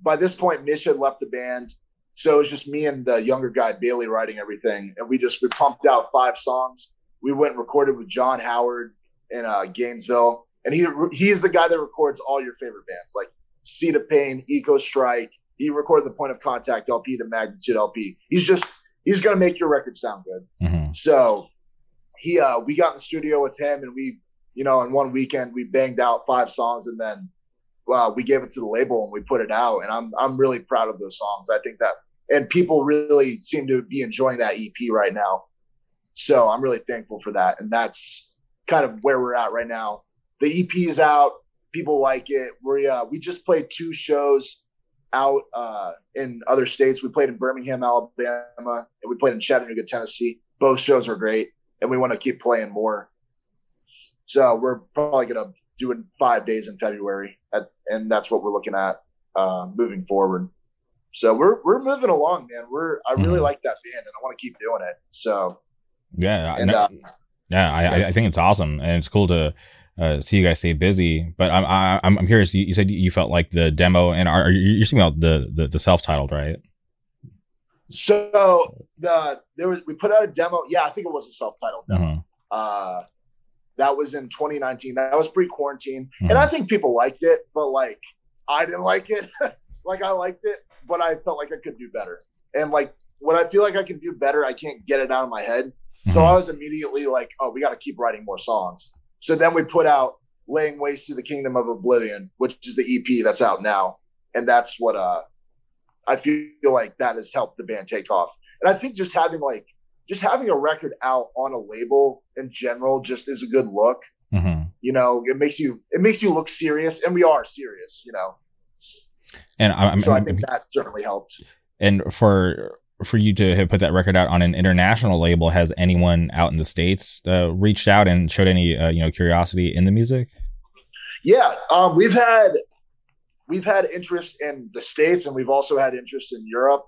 by this point, Mitch had left the band. So it was just me and the younger guy, Bailey, writing everything. And we just, we pumped out five songs. We went and recorded with John Howard in uh, Gainesville. And he, he's the guy that records all your favorite bands like Seed of Pain, Ecostrike. He recorded the Point of Contact LP, the Magnitude LP. He's just, he's going to make your record sound good. Mhm. So he uh we got in the studio with him and we, you know, in one weekend we banged out five songs and then uh, we gave it to the label and we put it out. And I'm I'm really proud of those songs. I think that and people really seem to be enjoying that EP right now. So I'm really thankful for that. And that's kind of where we're at right now. The EP is out. People like it. We uh, we just played two shows out uh, in other states. We played in Birmingham, Alabama, and we played in Chattanooga, Tennessee. Both shows were great, and we want to keep playing more. So we're probably gonna do it five days in February, at, and that's what we're looking at uh, moving forward. So we're we're moving along, man. We're I really Mhm. like that band, and I want to keep doing it. So Yeah. And no- uh, Yeah, I, I think it's awesome, and it's cool to uh, see you guys stay busy. But I'm I, I'm I'm curious. You, you said you felt like the demo, and are, are you- you're speaking about the the, the self titled, right? so the there was we put out a demo. Yeah, I think it was a self titled demo. Mhm. Uh, that was in 2019. That was pre quarantine. Mhm. And I think people liked it, but like I didn't like it. like I liked it, but I felt like I could do better. And like when I feel like I can do better, I can't get it out of my head. So Mhm. I was immediately like, oh, we got to keep writing more songs. So then we put out Laying Waste to the Kingdom of Oblivion, which is the EP that's out now. And that's what uh I feel like that has helped the band take off. And I think just having like just having a record out on a label in general just is a good look. Mhm. You know, it makes you it makes you look serious, and we are serious. You know, And I, I'm, so I think that certainly helped. and for for you to have put that record out on an international label, has anyone out in the states uh, reached out and showed any uh, you know curiosity in the music? Yeah, um, we've had we've had interest in the states, and we've also had interest in Europe.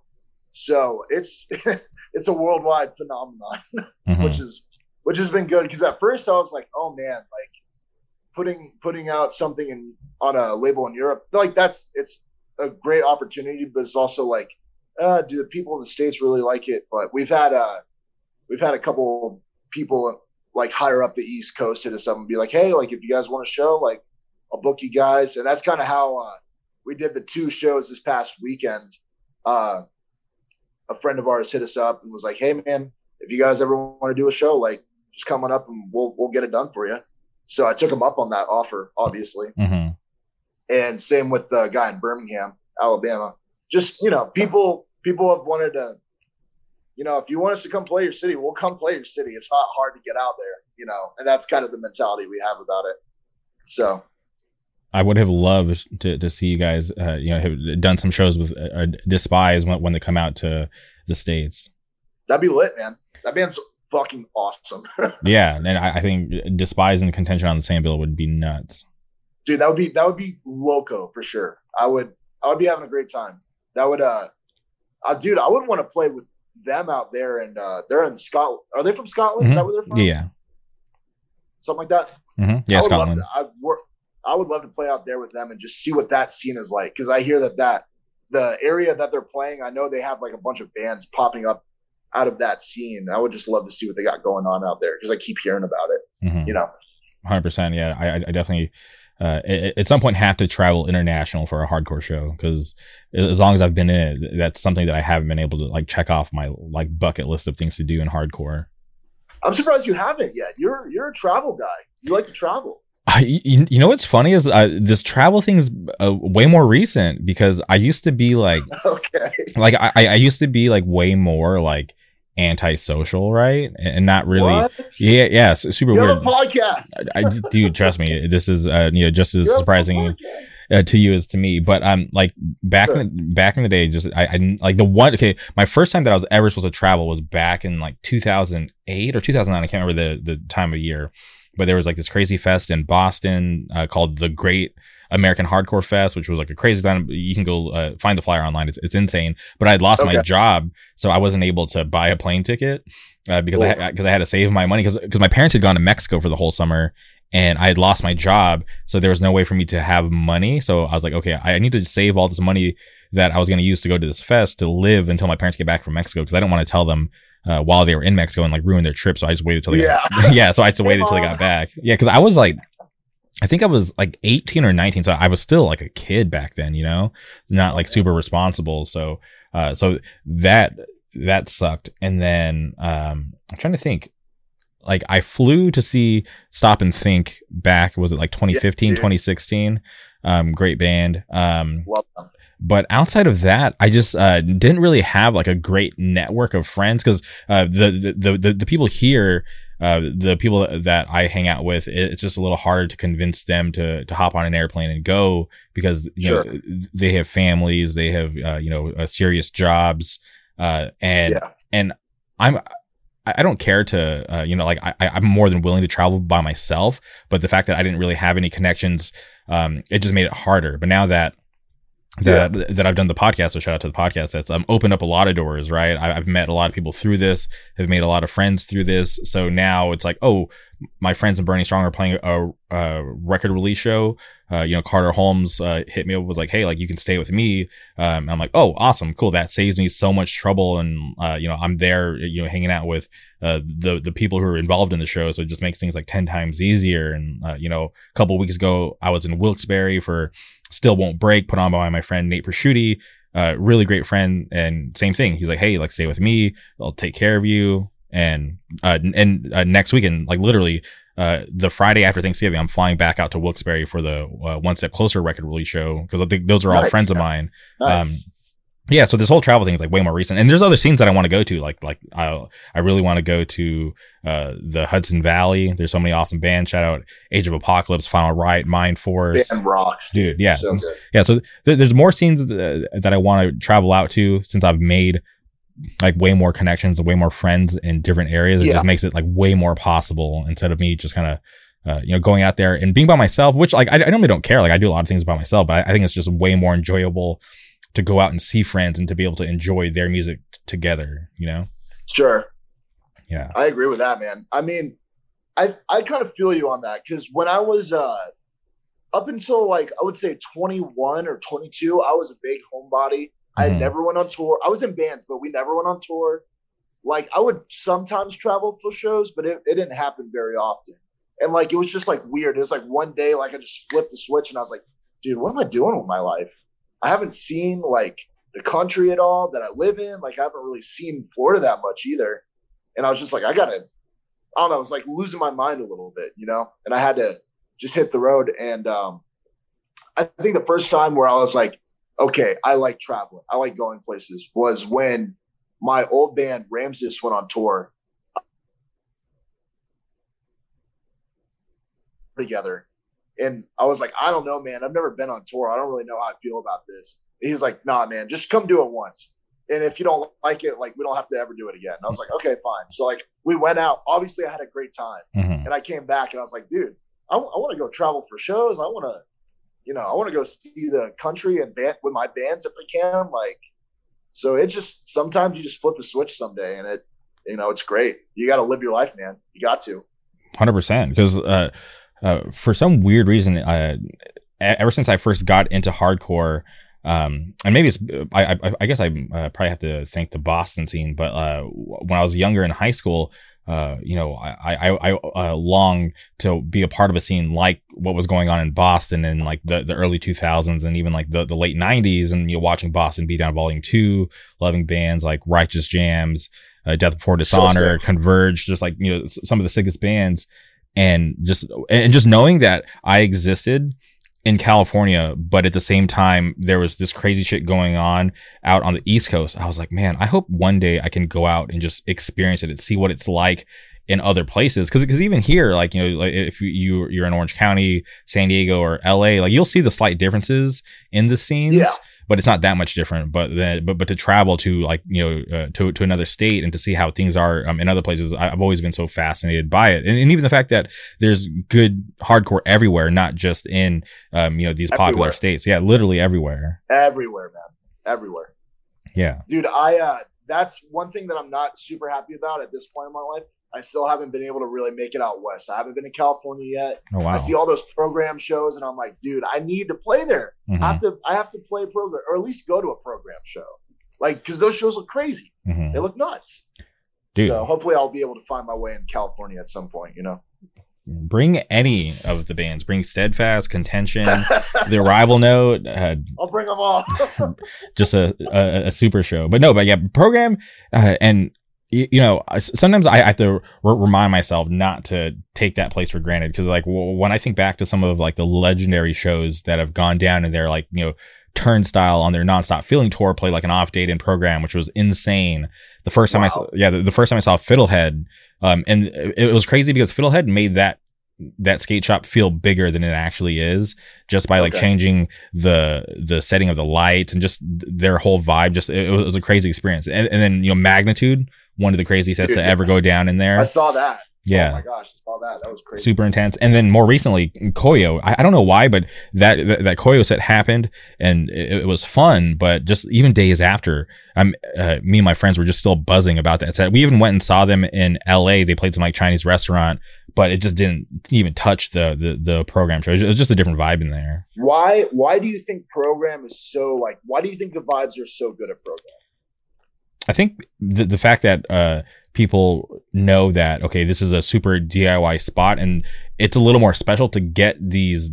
So it's it's a worldwide phenomenon, Mhm. which is which has been good. Because at first I was like, oh man, like putting putting out something in on a label in Europe, like that's it's a great opportunity, but it's also like, uh, do the people in the states really like it? But we've had uh we've had a couple people like higher up the East Coast hit us up and be like, hey, like if you guys want a show, like I'll book you guys, and that's kind of how uh, we did the two shows this past weekend. Uh, a friend of ours hit us up and was like, "Hey, man, if you guys ever want to do a show, like just come on up and we'll we'll get it done for you." So I took him up on that offer, obviously. hmm And same with the guy in Birmingham, Alabama. Just you know, people people have wanted to. You know, if you want us to come play your city, we'll come play your city. It's not hard to get out there, you know, and that's kind of the mentality we have about it. So I would have loved to, to see you guys, uh, you know, have done some shows with uh, uh, Despise when, when they come out to the states. that'd be lit, man. That band's fucking awesome. Yeah, and I, I think Despise and Contention on the same bill would be nuts. dude that would be that would be loco for sure i would i would be having a great time that would uh, uh dude i wouldn't want to play with them out there and uh they're in scotland are they from scotland is that where they're from Mm-hmm. Yeah, something like that hmm yeah, I Scotland. to, I, work, I would love to play out there with them and just see what that scene is like because i hear that that the area that they're playing i know they have like a bunch of bands popping up out of that scene i would just love to see what they got going on out there because i keep hearing about it Mhm. you know Hundred percent. Yeah, I I definitely uh, at some point have to travel international for a hardcore show because as long as I've been in it, that's something that I haven't been able to like check off my like bucket list of things to do in hardcore. i'm surprised you haven't yet. You're you're a travel guy. You like to travel. I, you, you know what's funny is uh, this travel thing is uh, way more recent because I used to be like okay. like I, I used to be like way more like antisocial, right? And not really. What? Yeah, yeah, super You weird. a podcast. I, I- dude, trust me, this is uh, you know just as You have a surprising uh, to you as to me. But um, like back Sure. in the, back in the day, just I, I like the one. Okay, my first time that I was ever supposed to travel was back in like 2008 or 2009. I can't remember the the time of year, but there was like this crazy fest in Boston uh, called the Great American Hardcore Fest, which was like a crazy time. You can go uh, find the flyer online. It's, it's insane. But I had lost my job, so I wasn't able to buy a plane ticket uh, because I because I had to save my money because because my parents had gone to Mexico for the whole summer and I had lost my job, so there was no way for me to have money. So I was like, okay, I need to save all this money that I was going to use to go to this fest to live until my parents get back from Mexico because I didn't want to tell them uh, while they were in Mexico and like ruin their trip. So I just waited till they Yeah. got, yeah. So I just waited until they got back. Yeah, because I was like. I think I was like 18 or 19, so I was still like a kid back then, you know, not like super responsible. So, uh, so that that sucked. And then um, I'm trying to think. Like I flew to see Stop and Think back. Was it like 2015, dude. 2016? Um, great band. Um, them. but outside of that, I just uh, didn't really have like a great network of friends because uh, the the the the people here, uh, the people that I hang out with, it's just a little harder to convince them to to hop on an airplane and go because you Sure. know they have families, they have uh, you know uh, serious jobs, uh, and Yeah. and I'm. I don't care to, uh, you know, like I- I'm more than willing to travel by myself. But the fact that I didn't really have any connections, um, it just made it harder. But now that that that I've done the podcast. So shout out to the podcast. That's um, opened up a lot of doors, right? I, I've met a lot of people through this. Have made a lot of friends through this. So now it's like, oh, my friends and Bernie Strong are playing a, a record release show. Uh, you know, Carter Holmes uh, hit me up was like, hey, like you can stay with me. Um, I'm like, oh, awesome, cool. That saves me so much trouble, and uh, you know, I'm there, you know, hanging out with uh, the the people who are involved in the show, so it just makes things like ten times easier. And uh, you know, a couple weeks ago, I was in Wilkes-Barre for Still Won't Break, put on by my friend Nate Prosciutti, uh, really great friend, and same thing. He's like, hey, like stay with me, I'll take care of you. And uh, and uh, next weekend, like literally, uh, the Friday after Thanksgiving, I'm flying back out to Wilkes-Barre for the uh, One Step Closer record release show because I think those are all Nice. friends of mine. Nice. Um, yeah, so this whole travel thing is like way more recent, and there's other scenes that I want to go to. Like, like I, I really want to go to uh, the Hudson Valley. There's so many awesome bands. Shout out Age of Apocalypse, Final Riot, Mind Force, Band rock. dude. Yeah, So yeah. So th- there's more scenes th- that I want to travel out to since I've made like way more connections, way more friends in different areas. It Yeah. just makes it like way more possible instead of me just kind of. Uh, you know, going out there and being by myself, which like I, I normally don't care. Like I do a lot of things by myself, but I, I think it's just way more enjoyable to go out and see friends and to be able to enjoy their music t- together. You know? Sure. Yeah. I agree with that, man. I mean, I I kind of feel you on that because when I was uh up until like I would say 21 or 22, I was a big homebody. I Mhm. had never went on tour. I was in bands, but we never went on tour. Like I would sometimes travel for shows, but it, it didn't happen very often. And like it was just like weird. It was like one day, like I just flipped the switch and I was like, dude, what am I doing with my life? I haven't seen like the country at all that I live in. Like I haven't really seen Florida that much either. And I was just like, I gotta, I don't know, I was like losing my mind a little bit, you know? And I had to just hit the road. And um, I think the first time where I was like, okay, I like traveling, I like going places was when my old band Ramses went on tour together. And I was like, I don't know, man. I've never been on tour. I don't really know how I feel about this. And he's like, nah, man, just come do it once. And if you don't like it, like we don't have to ever do it again. And I was like, okay, fine. So like we went out. Obviously, I had a great time. Mhm. And I came back and I was like, dude, I, want to go travel for shows. I want to, you know, I want to go see the country and band with my bands if I can. Like, so it just sometimes you just flip a switch someday, and it, you know, it's great. You got to live your life, man. You got to. Hundred percent. Because uh, uh, for some weird reason, ever since I first got into hardcore, um, and maybe it's I I, I guess I uh, probably have to thank the Boston scene, but uh, when I was younger in high school. Uh, you know, I I, I uh, long to be a part of a scene like what was going on in Boston in like the, the early 2000s and even like the, the late 90s, and you know, watching Boston Beat Down Volume Two, loving bands like Righteous Jams, uh, Death Before Dishonor, sick. Converge, just like you know some of the sickest bands, and just and just knowing that I existed in California, but at the same time there was this crazy shit going on out on the East Coast. I was like, man, I hope one day I can go out and just experience it and see what it's like in other places because because even here like you know like if you- you're in Orange County, San Diego or LA like you'll see the slight differences in the scenes Yeah. But it's not that much different but then but but to travel to like you know uh, to to another state and to see how things are um, in other places I've always been so fascinated by it and, and even the fact that there's good hardcore everywhere not just in um you know these popular Everywhere. states yeah literally everywhere Everywhere, man. Everywhere. yeah dude i uh that's one thing that i'm not super happy about at this point in my life i still haven't been able to really make it out west. I haven't been to california yet. Oh wow. I see all those program shows and i'm like dude i need to play there. Mhm, i have to i have to play a program or at least go to a program show. Like because those shows look crazy. Mhm. they look nuts. Dude. So hopefully i'll be able to find my way in california at some point you know? Bring any of the bands. Bring steadfast contention the arrival note uh, i'll bring them all. Just a, a a super show. But no, but yeah, program uh, and you know sometimes I have to re- remind myself not to take that place for granted because like w- when I think back to some of like the legendary shows that have gone down and they're like you know turnstile on their nonstop feeling tour played like an off date in program which was insane. The first time i saw yeah the, the first time i saw fiddlehead um and it, it was crazy because fiddlehead made that that skate shop feel bigger than it actually is just by like Okay. changing the the setting of the lights and just their whole vibe just it, was, it was a crazy experience. And, and then you know magnitude one of the craziest sets Dude, to ever yes. go down in there i saw that Yeah. oh my gosh i saw that that was crazy super intense. And then more recently, Koyo. I, I don't know why, but that that, that Koyo set happened and it, it was fun. But just even days after, I'm uh, me and my friends were just still buzzing about that set. We even went and saw them in L.A. They played some like Chinese restaurant, but it just didn't even touch the the, the program show. It was just a different vibe in there. why why do you think program is so like why do you think the vibes are so good at program I think the the fact that uh, people know that okay, this is a super DIY spot, and it's a little more special to get these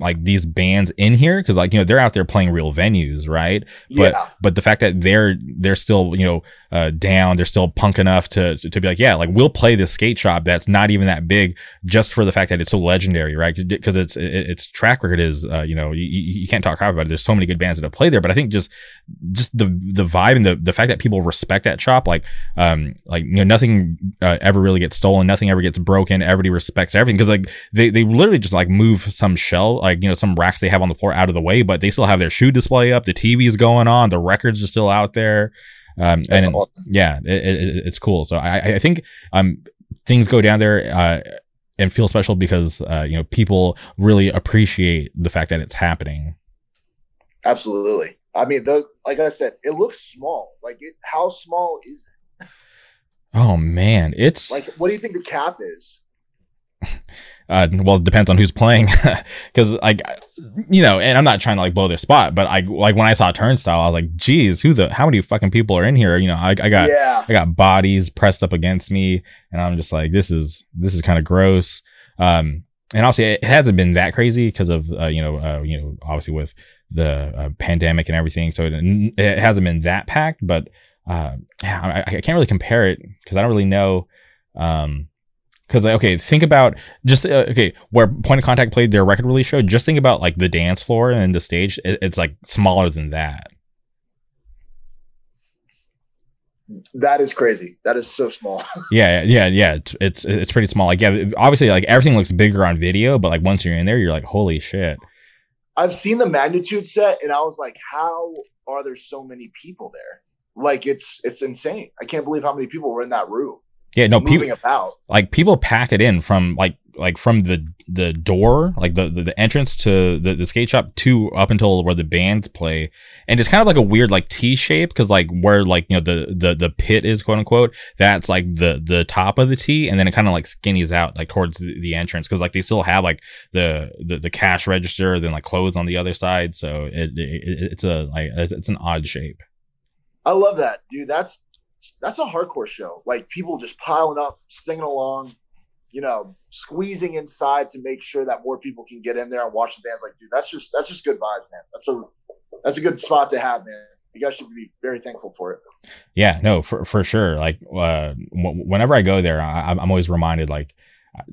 like these bands in here because like you know they're out there playing real venues, right? But yeah but the fact that they're they're still you know uh, down, they're still punk enough to to be like yeah, like we'll play this skate shop that's not even that big just for the fact that it's so legendary, right? Because it's it, its track record is uh, you know you, you you can't talk crap about it. There's so many good bands that have played there, but I think just just the the vibe and the the fact that people respect that shop, like um like you know nothing uh, ever really gets stolen, nothing ever gets broken, everybody respects everything because like they they literally just like move some shell like you know some racks they have on the floor out of the way, but they still have their shoe display up, the TV's going on, the records are still out there, um and awesome. yeah, it, it, it's cool. So I I think um things go down there uh and feel special because uh you know people really appreciate the fact that it's happening. Absolutely. I mean, the, like I said, it looks small. Like, it, how small is it? Oh man, it's Like, what do you think the cap is? uh well it depends on who's playing because like you know and i'm not trying to like blow their spot but i like when i saw turnstile i was like geez who the how many fucking people are in here you know i, I got yeah, i got bodies pressed up against me and i'm just like this is this is kind of gross um and obviously it hasn't been that crazy because of uh, you know uh, you know obviously with the uh, pandemic and everything, so it, it, hasn't been that packed. But uh, yeah, I, I, can't really compare it because I don't really know. Um, because like, okay, think about just uh, okay where Point of Contact played their record release show. Just think about like the dance floor and the stage. It, it's like smaller than that. That is crazy. That is so small. yeah, yeah, yeah. It's, it's it's pretty small. Like yeah, obviously like everything looks bigger on video, but like once you're in there, you're like, holy shit. I've seen the magnitude set, and I was like, how are there so many people there? Like it's it's insane. I can't believe how many people were in that room. Yeah, no, people about like people pack it in from like like from the the door, like the the, the entrance to the, the skate shop to up until where the bands play, and it's kind of like a weird like T shape because like where like you know the the the pit is quote unquote that's like the the top of the T, and then it kind of like skinnies out like towards the, the entrance because like they still have like the, the the cash register, then like clothes on the other side, so it, it it's a like it's, it's an odd shape. I love that, dude. That's that's a hardcore show. Like people just piling up, singing along, you know, squeezing inside to make sure that more people can get in there and watch the bands. Like, dude, that's just that's just good vibes, man. That's a that's a good spot to have, man. You guys should be very thankful for it. Yeah, no, for for sure. Like, uh, w- whenever I go there, I, I'm always reminded, like,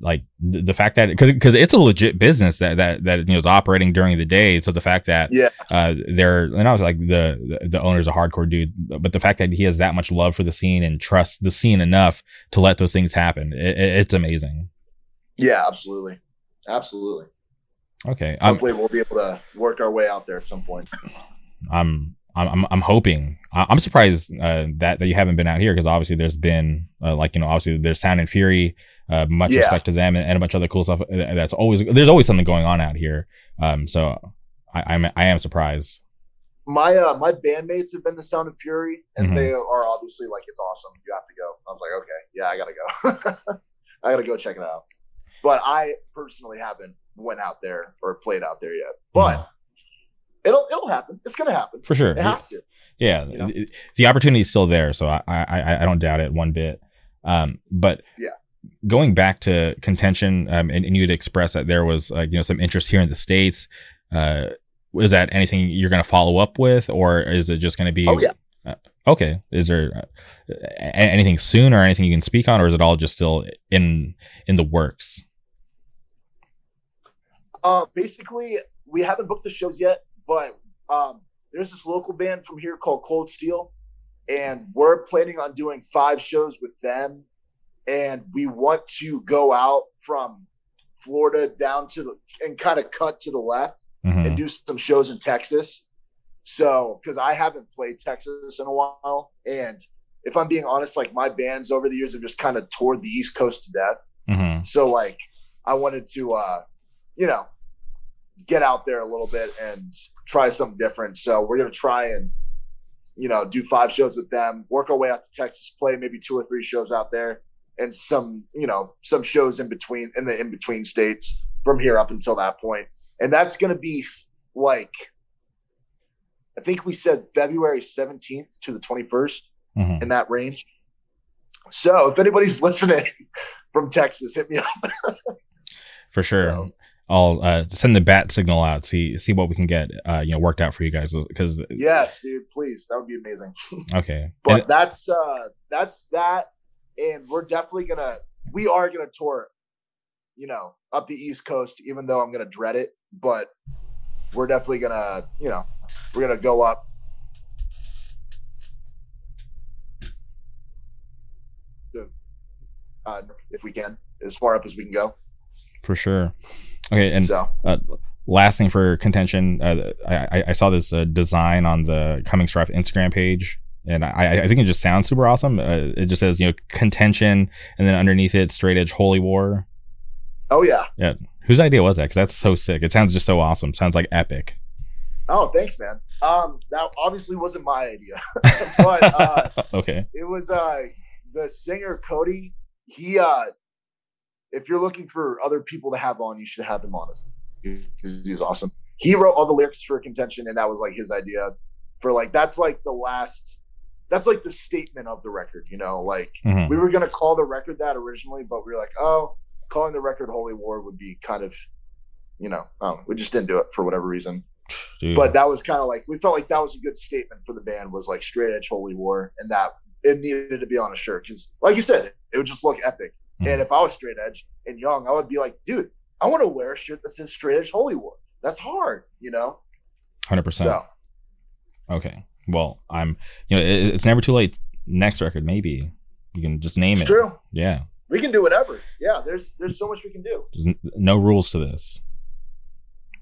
like the, the fact that because because it's a legit business that that that you know is operating during the day. So the fact that yeah, uh, they're and I was like the the owner's a hardcore dude, but the fact that he has that much love for the scene and trusts the scene enough to let those things happen, it, it's amazing. Yeah, absolutely, absolutely. Okay, hopefully um, we'll be able to work our way out there at some point. I'm I'm I'm hoping. I'm surprised uh, that that you haven't been out here because obviously there's been uh, like you know obviously there's Sound and Fury uh, much yeah. respect to them and, and, a bunch of other cool stuff. Uh, that's always there's always something going on out here. Um, so I, I'm I am surprised. My uh my bandmates have been the Sound and Fury, and mm-hmm. they are obviously like it's awesome. You have to go. I was like, okay, yeah, I gotta go. I gotta go check it out. But I personally haven't went out there or played out there yet. But mm-hmm. it'll it'll happen. It's gonna happen for sure. It has to. Yeah, you know? the opportunity is still there, so I, I I don't doubt it one bit. Um, but yeah, going back to contention, um, and, and you had expressed that there was uh, you know some interest here in the states. Uh, is that anything you're going to follow up with, or is it just going to be? Oh yeah. Uh, okay. Is there uh, anything soon, or anything you can speak on, or is it all just still in in the works? Uh, basically, we haven't booked the shows yet, but um, there's this local band from here called Cold Steel, and we're planning on doing five shows with them and we want to go out from Florida down to the and kind of cut to the left mm-hmm. and do some shows in Texas. So, because I haven't played Texas in a while, and if I'm being honest, like my bands over the years have just kind of toured the East Coast to death. Mm-hmm. So, like, I wanted to, uh, you know, get out there a little bit and try something different. So, we're gonna try and, you know, do five shows with them, work our way out to Texas, play maybe two or three shows out there, and some you know some shows in between in the in between states from here up until that point and that's going to be like i think we said february 17th to the 21st mm-hmm. in that range so if anybody's listening from texas hit me up for sure I'll uh, send the bat signal out, see see what we can get, uh, you know, worked out for you guys. Because yes, dude, please, that would be amazing. Okay, but and, that's uh, that's that and we're definitely gonna we are gonna tour you know up the east coast even though i'm gonna dread it but we're definitely gonna you know we're gonna go up. To, uh, if we can as far up as we can go. For sure. Okay and so. uh, last thing for contention uh, I, I saw this uh, design on the coming strife instagram page and I, I think it just sounds super awesome. Uh, it just says you know contention, and then underneath it, straight edge holy war. Oh yeah, yeah. Whose idea was that? Because that's so sick. It sounds just so awesome. Sounds like epic. Oh, thanks, man. Um, that obviously wasn't my idea, but uh, okay, it was uh the singer Cody. He uh, if you're looking for other people to have on, you should have him on. He's awesome. He wrote all the lyrics for Contention, and that was like his idea for like that's like the last that's like the statement of the record, you know. Like mm-hmm. we were gonna call the record that originally, but we were like, oh, calling the record Holy War would be kind of, you know, we just didn't do it for whatever reason. Dude. But that was kind of like we felt like that was a good statement for the band was like straight edge Holy War, and that it needed to be on a shirt because, like you said, it would just look epic. Mhm. And if I was straight edge and young, I would be like, dude, I want to wear a shirt that says straight edge Holy War. That's hard, you know. Hundred percent. So Okay. Well, I'm. You know, it, it's never too late. Next record, maybe you can just name it's it. true. Yeah. We can do whatever. Yeah, there's there's so much we can do. There's n- no rules to this.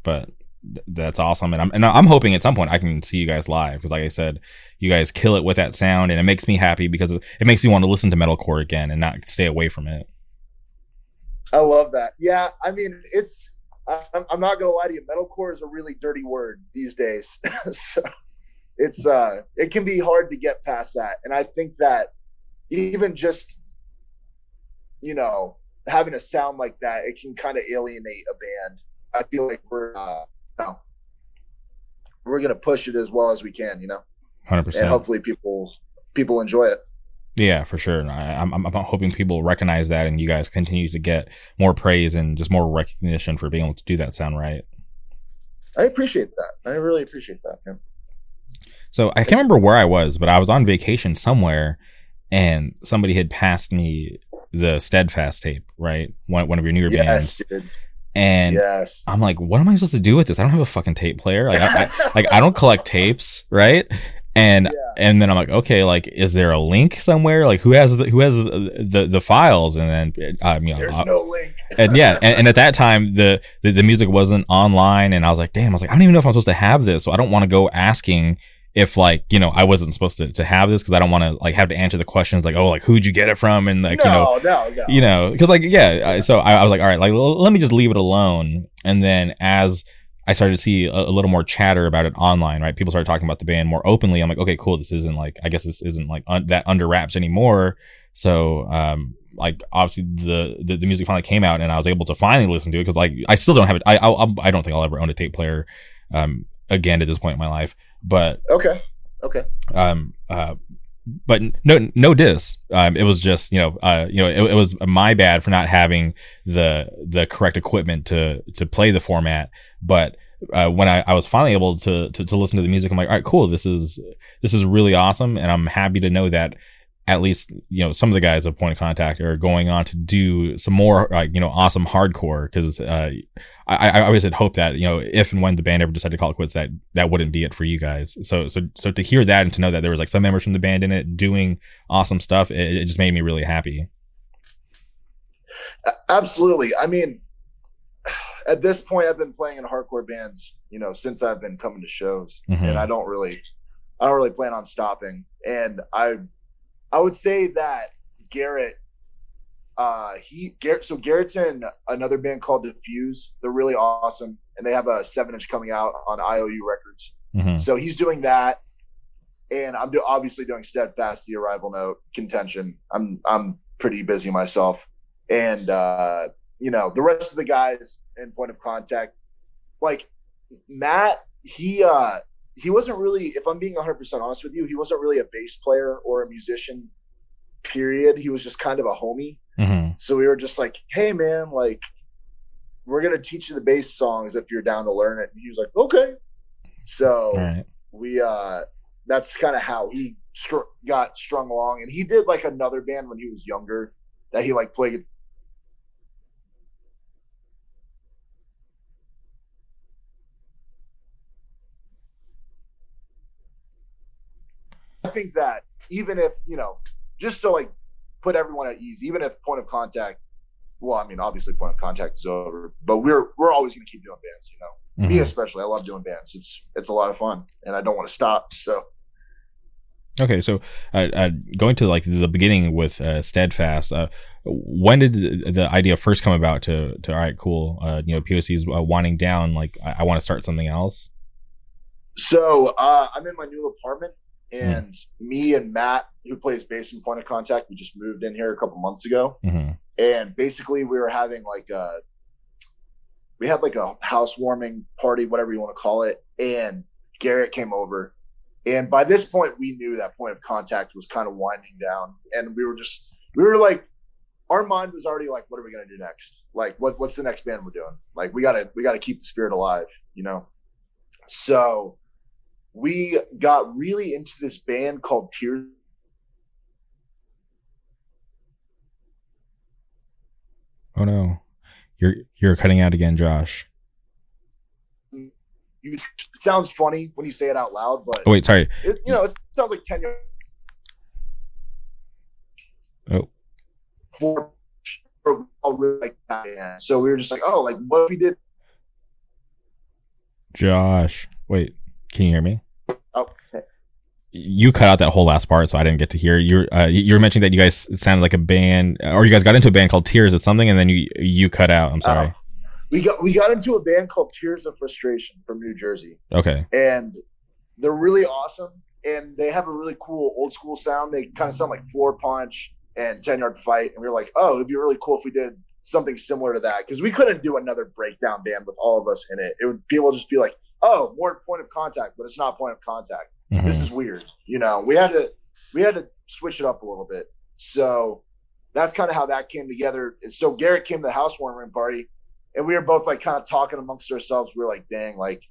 But th- that's awesome, and I'm and I'm hoping at some point I can see you guys live because, like I said, you guys kill it with that sound, and it makes me happy because it makes me want to listen to metalcore again and not stay away from it. I love that. Yeah, I mean, it's. I'm not gonna lie to you. Metalcore is a really dirty word these days. so it's uh, it can be hard to get past that, and I think that even just, you know, having a sound like that, it can kind of alienate a band. I feel like we're, uh, no, we're gonna push it as well as we can, you know, Hundred and percent. and hopefully people people enjoy it. Yeah, for sure. And I, I'm, I'm I'm hoping people recognize that, and you guys continue to get more praise and just more recognition for being able to do that sound right. I appreciate that. I really appreciate that. Man. So I can't remember where I was, but I was on vacation somewhere, and somebody had passed me the Steadfast tape, right? One one of your newer Yes, bands, dude. and Yes. I'm like, what am I supposed to do with this? I don't have a fucking tape player. Like, I, I, like I don't collect tapes, right? And Yeah. and then I'm like, okay, like, is there a link somewhere? Like, who has the, who has the, the the files? And then, uh, you know, There's I- no link. and yeah, and, and at that time, the, the the music wasn't online, and I was like, damn, I was like, I don't even know if I'm supposed to have this, so I don't want to go asking if like you know I wasn't supposed to to have this because I don't want to like have to answer the questions like, oh, like who'd you get it from, and like you know no, no, no. you know, because like yeah, I- so I, I was like, all right, like l- let me just leave it alone. And then as I started to see a, a little more chatter about it online, right? People started talking about the band more openly. I'm like, okay, cool. This isn't like I guess this isn't like un- that under wraps anymore. So um, like obviously the, the the music finally came out, and I was able to finally listen to it because like I still don't have it. I I, I don't think I'll ever own a tape player um again at this point in my life, but Okay. Okay. um uh but no no diss um it was just you know uh you know it, it was my bad for not having the the correct equipment to to play the format but uh, when I, I was finally able to, to to listen to the music, I'm like, all right, cool. This is this is really awesome, and I'm happy to know that at least you know some of the guys of Point of Contact are going on to do some more like you know awesome hardcore because uh, I, I always had hoped that you know if and when the band ever decided to call it quits that that wouldn't be it for you guys. So so so to hear that and to know that there was like some members from the band in it doing awesome stuff, it, it just made me really happy. Absolutely. I mean, at this point, I've been playing in hardcore bands, you know, since I've been coming to shows, Mhm. and I don't really, I don't really plan on stopping. And I, I would say that Garrett, uh, he Garrett. So Garrett's in another band called Diffuse. They're really awesome, and they have a seven inch coming out on IOU Records. Mhm. So he's doing that, and I'm do, obviously doing Steadfast, the Arrival Note, Contention. I'm I'm pretty busy myself, and uh, you know the rest of the guys in Point of Contact, like Matt, he uh, he wasn't really. If I'm being 100 percent honest with you, he wasn't really a bass player or a musician. Period. He was just kind of a homie. Mhm. So we were just like, "Hey, man, like." We're gonna teach you the bass songs if you're down to learn it. And he was like, "Okay." So right. we uh that's kind of how he str- got strung along and he did like another band when he was younger that he like played i think that even if you know just to like put everyone at ease even if point of contact well i mean obviously point of contact is over but we're we're always going to keep doing bands you know me Mhm. especially i love doing bands it's it's a lot of fun and i don't want to stop so Okay, so uh, uh, going to like the beginning with uh, Steadfast, uh, when did the, the idea first come about? To to all right, cool. Uh, you know, POC's uh, winding down. Like, I, I want to start something else. So uh, I'm in my new apartment, and me and Matt, who plays bass in Point of Contact, we just moved in here a couple months ago, hmm and basically we were having like a, we had like a housewarming party, whatever you want to call it, and Garrett came over, and by this point we knew that Point of Contact was kind of winding down, and we were just we were like our mind was already like, what are we gonna do next? Like, what what's the next band we're doing? Like, we gotta we gotta keep the spirit alive, you know. So we got really into this band called Tears. Oh no, you're you're cutting out again, Josh. You, it sounds funny when you say it out loud, but Oh wait, sorry. it, you know, it sounds like ten years. Oh. For, for all really like that. So we were just like, oh, like what if we did? Josh, wait, can you hear me? You cut out that whole last part, so I didn't get to hear. You uh, you were mentioning that you guys sounded like a band, or you guys got into a band called Tears or something, and then you you cut out. I'm sorry. we got we got into a band called Tears of Frustration from New Jersey. Okay. and they're really awesome and they have a really cool old school sound they kind of sound like Floorpunch and 10 yard fight and we were like oh it'd be really cool if we did something similar to that because we couldn't do another breakdown band with all of us in it it would people just be like oh more point of contact but it's not point of contact Mhm. this is weird you know we had to we had to switch it up a little bit. So that's kind of how that came together. And so garrett came to the housewarming party and we were both like kind of talking amongst ourselves. We were like dang like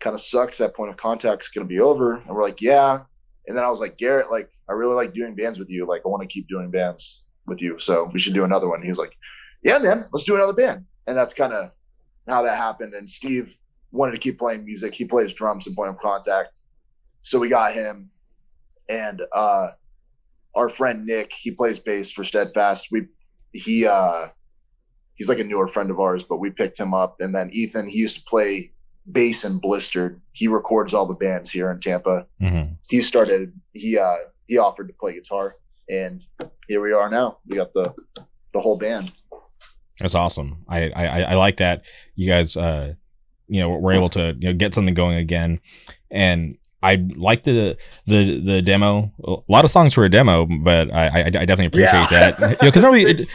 kind of sucks that point of contact's going to be over. And we're like yeah. And then i was like garrett like i really like doing bands with you. Like i want to keep doing bands with you so we should do another one. He was like yeah man let's do another band. And that's kind of how that happened. And steve wanted to keep playing music. He plays drums in point of contact so we got him. And uh our friend nick he plays bass for steadfast. We he uh he's like a newer friend of ours but we picked him up. And then ethan he used to play bass in blistered he records all the bands here in tampa. Mhm. he started he uh he offered to play guitar. And here we are now. We got the the whole band. That's awesome. I, I I- I like that. You guys uh you know were able to you know get something going again, and I like the the the demo. A lot of songs for a demo, but I I, I definitely appreciate that. You know, because normally it,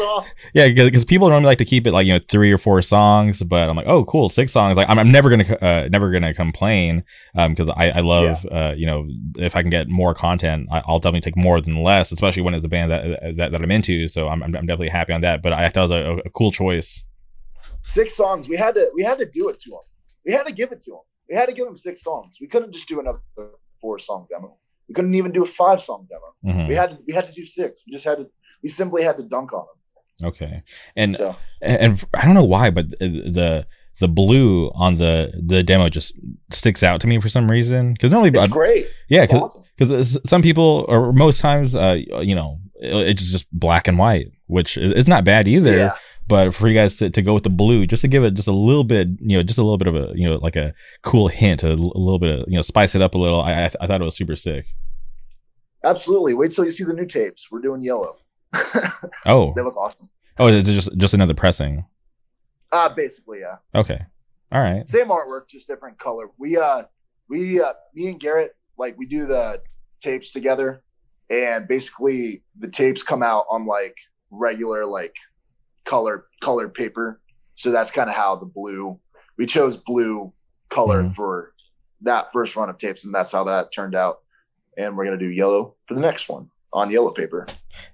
yeah, because people normally like to keep it like you know three or four songs, but I'm like, oh, cool, six songs. Like I'm, I'm never gonna uh, never gonna complain um because I I love uh you know if I can get more content, I, I'll definitely take more than less, especially when it's a band that that, that I'm into. So I'm, I'm definitely happy on that. But I thought it was a, a cool choice. six songs we had to we had to do it to them. we had to give it to him we had to give him six songs. We couldn't just do another four song demo. We couldn't even do a five song demo. Mhm. we had to we had to do six. We just had to we simply had to dunk on him. Okay, and so. and, and I don't know why, but the the blue on the the demo just sticks out to me for some reason. Because normally, it's uh, great. yeah, because awesome. some people or most times, uh, you know, it- it's just black and white, which is it's not bad either. yeah But for you guys to, to go with the blue, just to give it just a little bit, you know, just a little bit of a, you know, like a cool hint, a, l- a little bit of, you know, spice it up a little. I I, th- I thought it was super sick. absolutely wait till you see the new tapes we're doing yellow Oh, they look awesome oh, is it just just another pressing? uh basically yeah Okay, all right. same artwork, just different color. We uh we uh me and Garrett like we do the tapes together and basically the tapes come out on like regular like color colored paper. So that's kind of how the blue we chose blue color Mhm. for that first run of tapes and that's how that turned out. And we're gonna do yellow for the next one on yellow paper.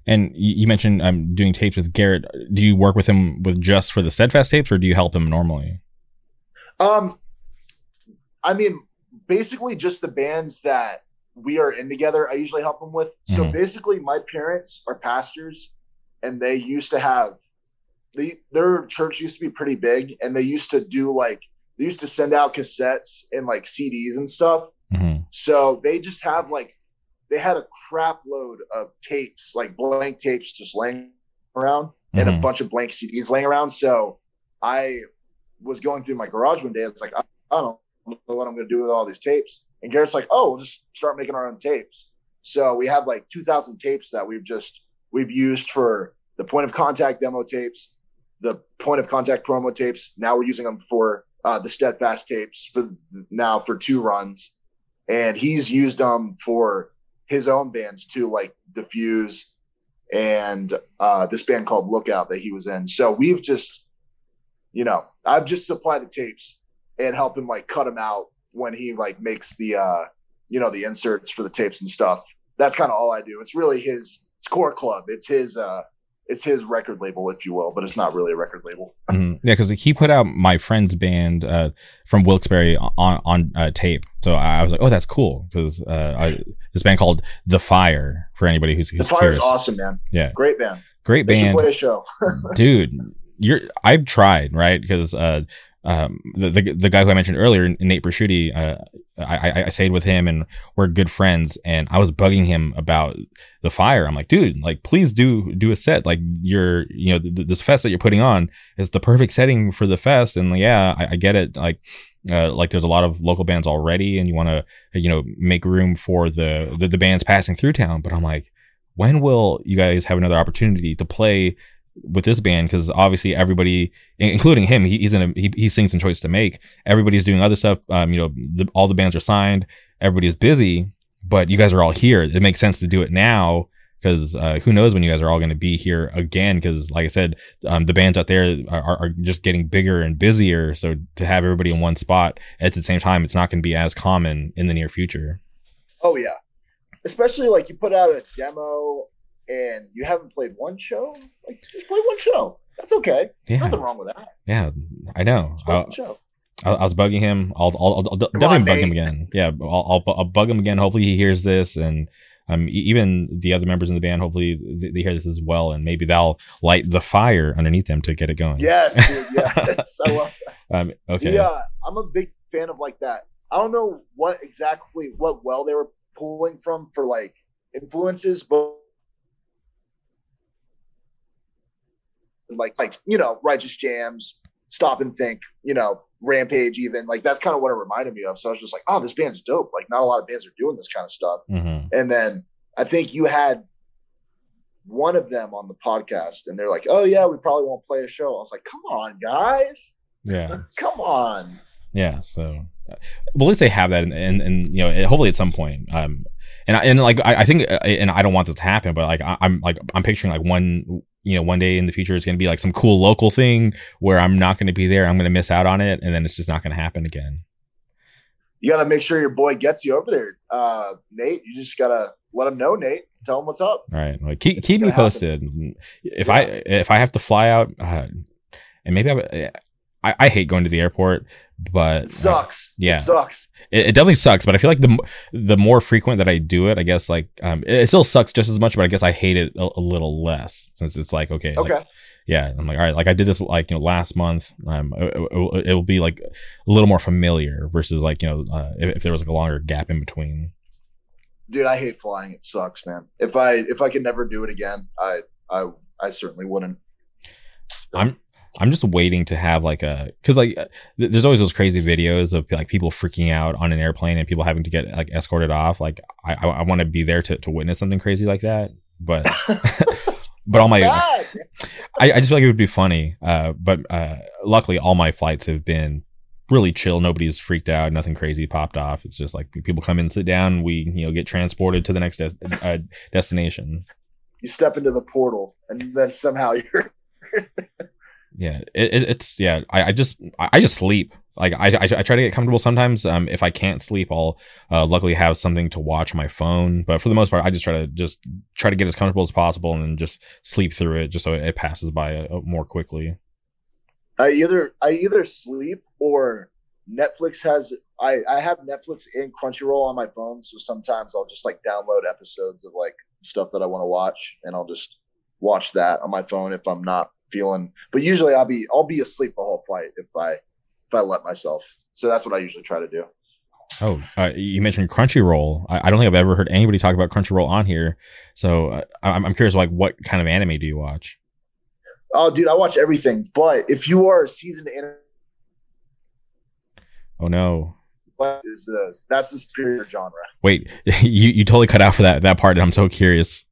And you, mentioned um doing tapes with Garrett. Do you work with him with just for the steadfast tapes, or do you help him normally? Um, I mean, basically just the bands that we are in together. I usually help them with. So Mhm. basically, my parents are pastors, and they used to have they their church used to be pretty big, and they used to do like they used to send out cassettes and like CDs and stuff. hmm So they just have like they had a crap load of tapes, like blank tapes, just laying around, and a Mhm. bunch of blank CDs laying around. So I was going through my garage one day. It's like I, I don't know what I'm going to do with all these tapes. And Garrett's like, "Oh, we'll just start making our own tapes." So we have like 2,000 tapes that we've just we've used for the point of contact demo tapes, the point of contact promo tapes. Now we're using them for uh, the steadfast tapes for now for two runs and he's used them for his own bands too, like Diffuse and uh, this band called Lookout that he was in. So we've just, you know, I've just supplied the tapes and help him like cut them out when he like makes the, uh, you know, the inserts for the tapes and stuff. That's kind of all I do. It's really his it's core club. It's his, uh, it's his record label, if you will, but it's not really a record label. Mhm. Yeah, because he put out my friend's band uh, from Wilkes-Barre on on uh, tape. So I was like, oh, that's cool because uh, this band called The Fire for anybody who's, The Fire is awesome, man. Yeah. great band. Great band. play a show. dude you're i've tried right because uh um the, the the guy who i mentioned earlier nate Brasciuti, uh I, I i stayed with him and we're good friends and i was bugging him about the fire. I'm like dude like please do do a set. Like you're you know th- th- this fest that you're putting on is the perfect setting for the fest. And yeah i, I get it. Like uh, like there's a lot of local bands already and you want to you know make room for the, the the bands passing through town. But i'm like when will you guys have another opportunity to play with this band because obviously everybody including him he, he's in a he, he sings in choice to make. Everybody's doing other stuff um you know the, all the bands are signed everybody's busy but you guys are all here. It makes sense to do it now because uh, who knows when you guys are all going to be here again because like i said um, the bands out there are, are just getting bigger and busier so to have everybody in one spot at the same time it's not going to be as common in the near future. Oh yeah, especially like you put out a demo and you haven't played one show. Like just play one show. That's okay. yeah Nothing wrong with that. yeah i know I-. I, was bugging him. I'll, I'll, I'll, definitely on, bug him again. Yeah, I'll, I'll, I'll bug him again. Hopefully he hears this, and um, even the other members in the band. Hopefully they, hear this as well, and maybe they'll light the fire underneath them to get it going. Yes, dude, yes. I love that. Um, okay. Yeah, I'm a big fan of like that. I don't know what exactly what well they were pulling from for like influences, but like like you know, righteous jams, stop and think, you know, rampage even like that's kind of what it reminded me of. So I was just like, oh, this band's dope. Like not a lot of bands are doing this kind of stuff. hmm And then I think you had one of them on the podcast, and they're like, "Oh yeah, we probably won't play a show." I was like, "Come on, guys, Yeah. come on." Yeah. So, uh, well, at least they have that, and and, you know, hopefully at some point. Um, and I, and like I, I think, uh, and I don't want this to happen, but like I, I'm like I'm picturing like one you know one day in the future it's going to be like some cool local thing where I'm not going to be there, I'm going to miss out on it, and then it's just not going to happen again. You got to make sure your boy gets you over there, uh, Nate. You just gotta let him know, Nate. Tell him what's up. Right. Like keep It's keep me gonna happen. posted. If I if I have to fly out, uh, and maybe I, I I hate going to the airport, but It sucks. yeah. it sucks. it, it definitely sucks. But I feel like the the more frequent that I do it, I guess like um, it, it still sucks just as much, but I guess I hate it a, a little less since it's like okay, like, Okay. yeah. I'm like all right, like I did this like you know last month. Um, it, it, it will be like a little more familiar versus like you know uh, if, if there was like a longer gap in between. Dude, I hate flying. It sucks, man. If I if I could never do it again, I I I certainly wouldn't. I'm I'm just waiting to have like a because like uh, th- there's always those crazy videos of like people freaking out on an airplane and people having to get like escorted off. Like I I, I want to be there to to witness something crazy like that. But but all my I, I just feel like it would be funny. Uh, but uh, luckily all my flights have been really chill. Nobody's freaked out. Nothing crazy popped off. It's just like people come in, sit down. We you know get transported to the next des- uh, destination. You step into the portal, and then somehow you're. yeah it, it, it's yeah I, I just I, just sleep. Like I, I, I try to get comfortable sometimes. Um if i can't sleep i'll uh, luckily have something to watch my phone. But for the most part i just try to just try to get as comfortable as possible and just sleep through it just so it, passes by uh, more quickly. I either I either sleep or Netflix has I I have Netflix and Crunchyroll on my phone, so sometimes I'll just like download episodes of like stuff that I want to watch, and I'll just watch that on my phone if I'm not feeling. But usually I'll be I'll be asleep the whole flight if I if I let myself. So that's what I usually try to do. oh uh, you mentioned crunchyroll I, I don't think i've ever heard anybody talk about crunchyroll on here so uh, I'm, I'm curious like what kind of anime do you watch Oh, dude, I watch everything. But if you are a seasoned anime, oh no is uh, that's the superior genre. wait you you totally cut out for that that part and i'm so curious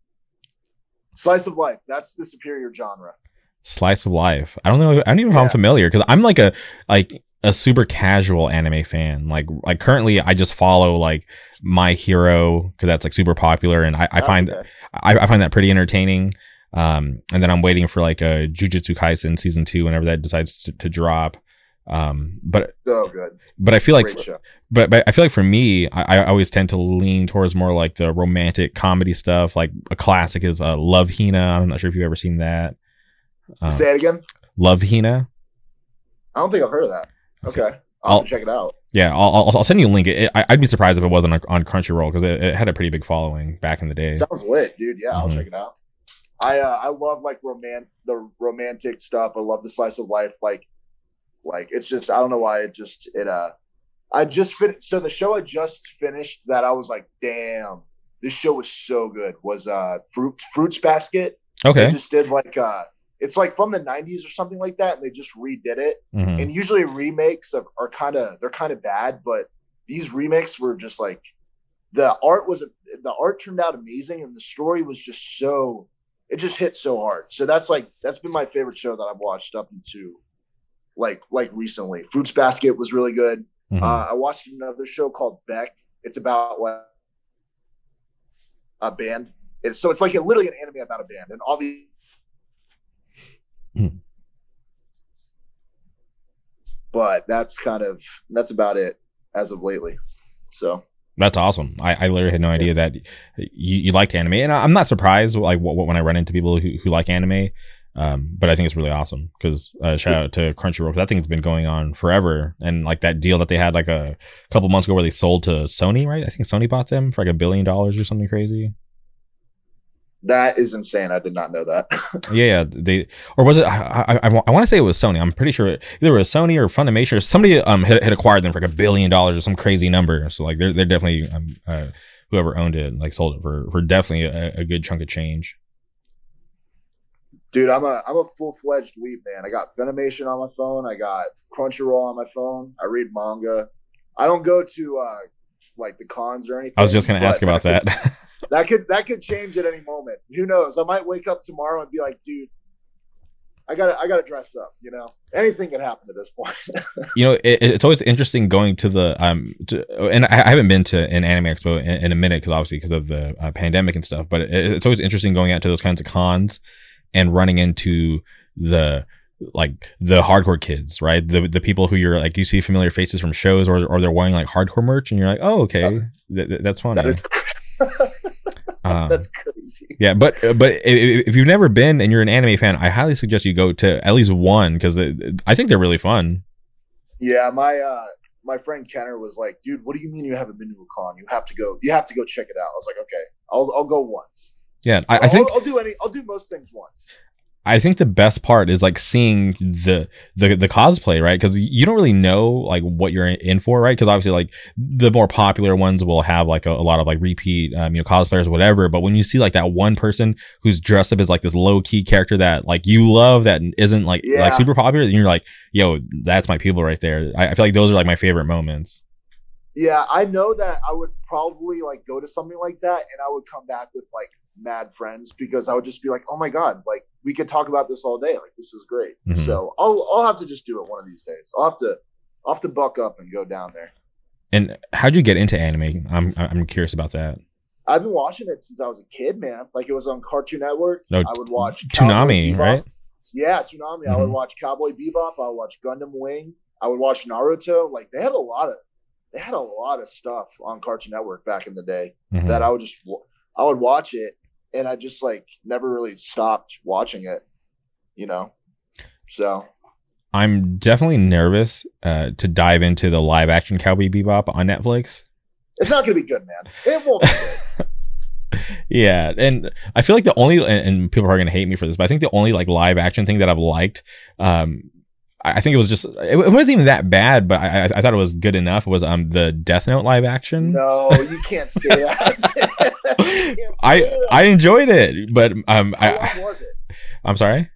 Slice of life. That's the superior genre. Slice of life i don't know i don't even know if i'm familiar because i'm like a like a super casual anime fan like like currently i just follow like my hero because that's like super popular and i, I That's find okay. I, I find that pretty entertaining um and then i'm waiting for like a jujutsu kaisen season two whenever that decides to, to drop Um, but So good. but I feel like but, but I feel like for me, I, I always tend to lean towards more like the romantic comedy stuff. Like a classic is uh, Love Hina. I'm not sure if you've ever seen that. Um, Say it again. Love Hina. I don't think I've heard of that. Okay. Okay. I'll, I'll- check it out. Yeah, I'll, I'll, I'll send you a link. It, I, I'd be surprised if it wasn't on, on Crunchyroll because it, it had a pretty big following back in the day. Sounds lit, dude. Yeah, I'll Mhm. check it out. I uh, I love like roman the romantic stuff. I love the slice of life. Like like it's just I don't know why it just it uh I just finished so the show I just finished that I was like, damn, this show was so good was uh Fruit Fruits Basket. They Okay. just did like uh it's like from the 90s or something like that, and they just redid it. Mhm. And usually remakes of, are kind of they're kind of bad, but these remakes were just like the art was the art turned out amazing, and the story was just so it just hit so hard. So that's like that's been my favorite show that I've watched up into like like recently. Fruits Basket was really good. Mhm. Uh, I watched another show called Beck. It's about like a band. It's so it's like a, literally an anime about a band, and obviously. Hmm. But that's kind of that's about it as of lately. So That's awesome. I, I literally had no idea that you, you liked anime, and I- I'm not surprised. Like wh- wh- when I run into people who, who like anime, um, but I think it's really awesome because uh, shout out to Crunchyroll. That thing's been going on forever, and like that deal that they had like a couple months ago where they sold to Sony, right? I think Sony bought them for like a billion dollars or something crazy. That is insane. I did not know that. Yeah, yeah. They or was it? I I, I, want to say it was Sony. I'm pretty sure it, either it was Sony or Funimation or somebody um had, had acquired them for like a billion dollars or some crazy number. So like they're they're definitely um uh, whoever owned it like sold it for for definitely a, a good chunk of change. Dude, I'm a I'm a full fledged weeb man. I got Funimation on my phone. I got Crunchyroll on my phone. I read manga. I don't go to uh like the cons or anything. I was just gonna ask about that. that could that could change at any moment. Who knows? I might wake up tomorrow and be like, dude, I gotta I gotta dress up. You know, anything can happen at this point. you know, it, it's always interesting going to the um, to, and I, I haven't been to an anime expo in, in a minute because obviously because of the uh, pandemic and stuff. But it, it's always interesting going out to those kinds of cons and running into the like the hardcore kids, right? The the people who you're like you see familiar faces from shows or or they're wearing like hardcore merch and you're like, oh okay, Th- th- that's funny. that is Um, that's crazy. yeah, but but if, if you've never been and you're an anime fan, I highly suggest you go to at least one because I think they're really fun. Yeah, my uh my friend Kenner was like, dude, what do you mean you haven't been to a con? You have to go. You have to go check it out. I was like, okay, I'll I'll go once. Yeah, I, I think I'll, I'll do any. I'll do most things once. I think the best part is like seeing the the the cosplay, right? Because you don't really know like what you're in for, right? Because obviously, like the more popular ones will have like a, a lot of like repeat, um, you know, cosplayers, whatever. But when you see like that one person who's dressed up as like this low key character that like you love that isn't like Yeah. like super popular, and you're like, yo, that's my people right there. I, I feel like those are like my favorite moments. Yeah, I know that I would probably like go to something like that, and I would come back with like mad friends because I would just be like, oh my god, like we could talk about this all day. Like this is great. Mhm. So I'll I'll have to just do it one of these days. I'll have to I'll have to buck up and go down there. And how'd you get into anime? I'm I'm curious about that. I've been watching it since I was a kid, man. Like it was on Cartoon Network. No, I would watch Toonami, Bebop. right? Yeah, Toonami. I would Mhm. watch Cowboy Bebop. I would watch Gundam Wing. I would watch Naruto. Like they had a lot of they had a lot of stuff on Cartoon Network back in the day Mhm. that I would just I would watch it and I just like never really stopped watching it, you know. So I'm definitely nervous uh, to dive into the live action Cowboy Bebop on Netflix. it's not gonna be good, man. It won't. Be good. yeah, and I feel like the only and, and people are gonna hate me for this, but I think the only like live action thing that I've liked, um, I think it was just it, wasn't even that bad, but I, I I thought it was good enough. Was um the Death Note live action? no, you can't say that. Can't I. I enjoyed it, but um How I long was it? I'm sorry.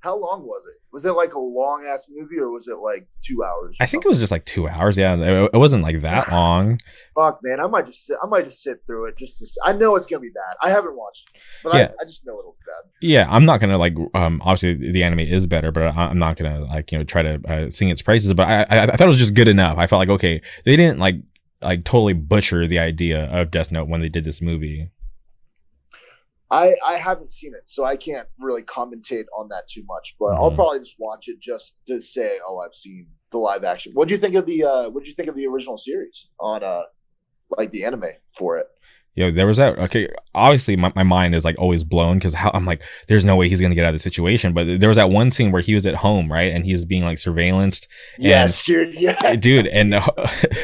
How long was it? Was it like a long ass movie or was it like two hours? I think it was just like two hours. Yeah, it, it wasn't like that long. fuck man i might just sit i might just sit through it just to I know it's gonna be bad i haven't watched it but Yeah. I, I just know it'll be bad Yeah, I'm not gonna like. Um, obviously the anime is better, but I, I'm not gonna like you know try to uh, sing its praises. But I, I I thought it was just good enough. I felt like okay, they didn't like like totally butcher the idea of Death Note when they did this movie. I I haven't seen it, so I can't really commentate on that too much. But I'll Mhm. probably just watch it just to say, oh, I've seen the live action. What do you think of the uh What do you think of the original series on uh like the anime for it? Yo, there was that. Okay, obviously my, my mind is like always blown because how I'm like, there's no way he's gonna get out of the situation. But there was that one scene where he was at home, right, and he's being like surveillanced, Yes, dude. Yeah, dude. And uh,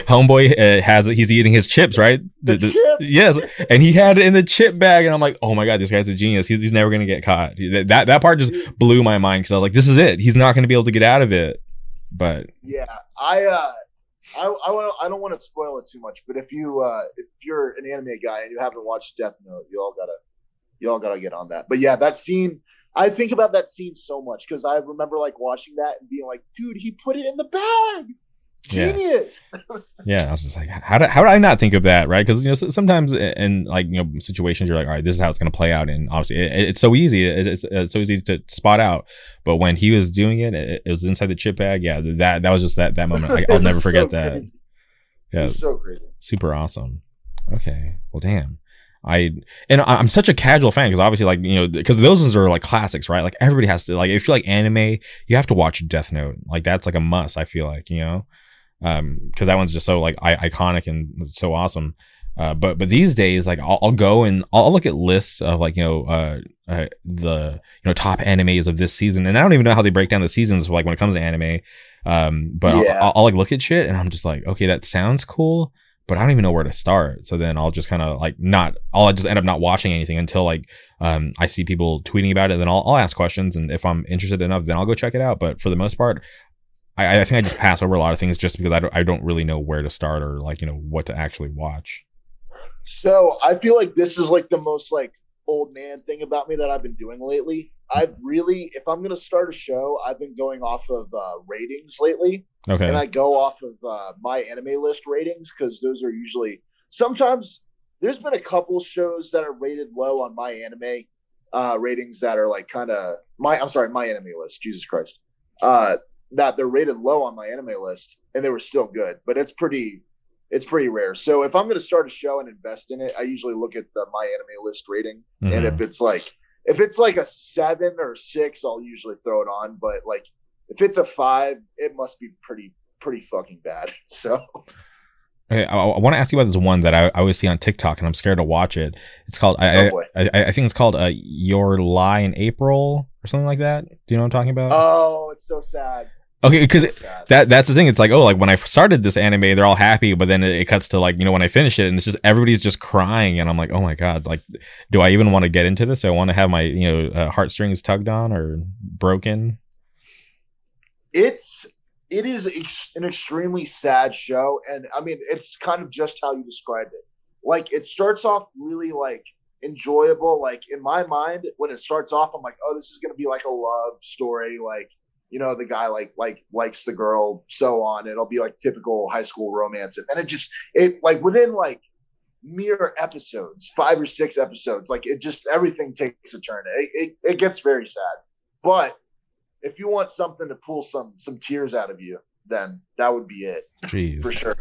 homeboy uh, has he's eating his chips, right? the, The- the- chips. yes, and he had it in the chip bag, and I'm like, oh my god, this guy's a genius. He's, he's never gonna get caught. That that, that part just blew my mind because I was like, this is it. He's not gonna be able to get out of it. But Yeah, I uh, I I, wanna, I don't want to spoil it too much, but if you uh, if you're an anime guy and you haven't watched Death Note, you all gotta you all gotta get on that. But yeah, that scene. I think about that scene so much because I remember like watching that and being like, "Dude, he put it in the bag. Genius." Yeah, I was just like, how did how did I not think of that, right? Because you know sometimes in- in like you know situations you're like, all right, this is how it's going to play out, and obviously it, it's so easy, it- it's, it's so easy to spot out. But when he was doing it, it, it was inside the chip bag. Yeah, that that was just that that moment. Like, I'll never forget so that. crazy. Yeah, so crazy. super awesome. Okay, well, damn. I and I- I'm such a casual fan because obviously, like you know, because those ones are like classics, right? Like everybody has to like if you like anime, you have to watch Death Note. Like that's like a must. I feel like you know, um, because that one's just so like I- iconic and so awesome. Uh, but but these days, like I'll, I'll go and I'll, I'll look at lists of like you know uh, uh the you know top animes of this season, and I don't even know how they break down the seasons like when it comes to anime. Um, but I'll- I'll, I'll like look at shit and I'm just like, okay, that sounds cool, but I don't even know where to start. So then I'll just kind of like not, I'll just end up not watching anything until like um I see people tweeting about it. And Then I'll I'll ask questions, and if I'm interested enough, then I'll go check it out. But for the most part. I, I think I just pass over a lot of things just because I don't, I don't really know where to start or like you know what to actually watch. So I feel like this is like the most like old man thing about me that I've been doing lately. I've really, if I'm gonna start a show, I've been going off of uh, ratings lately. Okay. and I go off of uh, my anime list ratings because those are usually sometimes there's been a couple shows that are rated low on my anime uh, ratings that are like kind of my I'm sorry my anime list Jesus Christ uh, that they're rated low on my anime list and they were still good but it's pretty it's pretty rare so if I'm going to start a show and invest in it I usually look at the my anime list rating and Mhm. if it's like if it's like a seven or six i'll usually throw it on but like if it's a five it must be pretty pretty fucking bad so Okay, I, I want to ask you about this one that I, I always see on TikTok, and I'm scared to watch it. It's called I, Oh, I- I, I think it's called uh, Your Lie in April or something like that. Do you know what I'm talking about? oh it's so sad okay, because that that's the thing. It's like oh, like when I started this anime, they're all happy, but then it, cuts to like you know when I finish it, and it's just everybody's just crying, and I'm like, oh my god, like, do I even want to get into this? Do I want to have my you know uh, heartstrings tugged on or broken? it's it is ex- an extremely sad show and i mean it's kind of just how you described it like it starts off really like enjoyable like in my mind when it starts off i'm like oh this is going to be like a love story like you know the guy like like likes the girl so on. It'll be like typical high school romance. And then it just it like within like mere episodes five or six episodes like it just everything takes a turn. It, it, it gets very sad. But if you want something to pull some some tears out of you then that would be it. Jeez. for sure.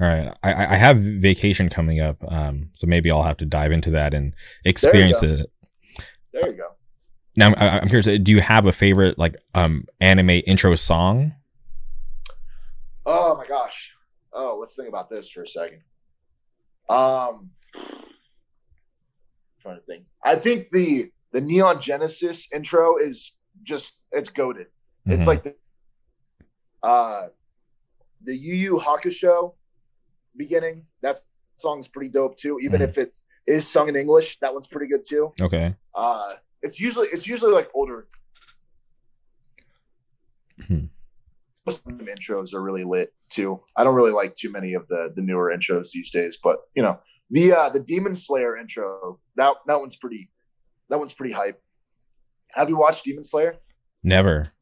All right, I, I have vacation coming up, um, so maybe I'll have to dive into that and experience go. it. there you go Now, I, I'm curious. Do you have a favorite like um anime intro song? oh my gosh oh let's think about this for a second um trying to think i think the the neon genesis intro is just it's goaded It's Mhm. like the uh the Yu Yu Hakusho beginning. That song's pretty dope too. Even Mhm. if it is sung in English, that one's pretty good too. okay. Uh it's usually it's usually like older. Hmm. Most of them intros are really lit too. I don't really like too many of the the newer intros these days, but you know the uh the Demon Slayer intro that that one's pretty that one's pretty hype. Have you watched Demon Slayer? Never.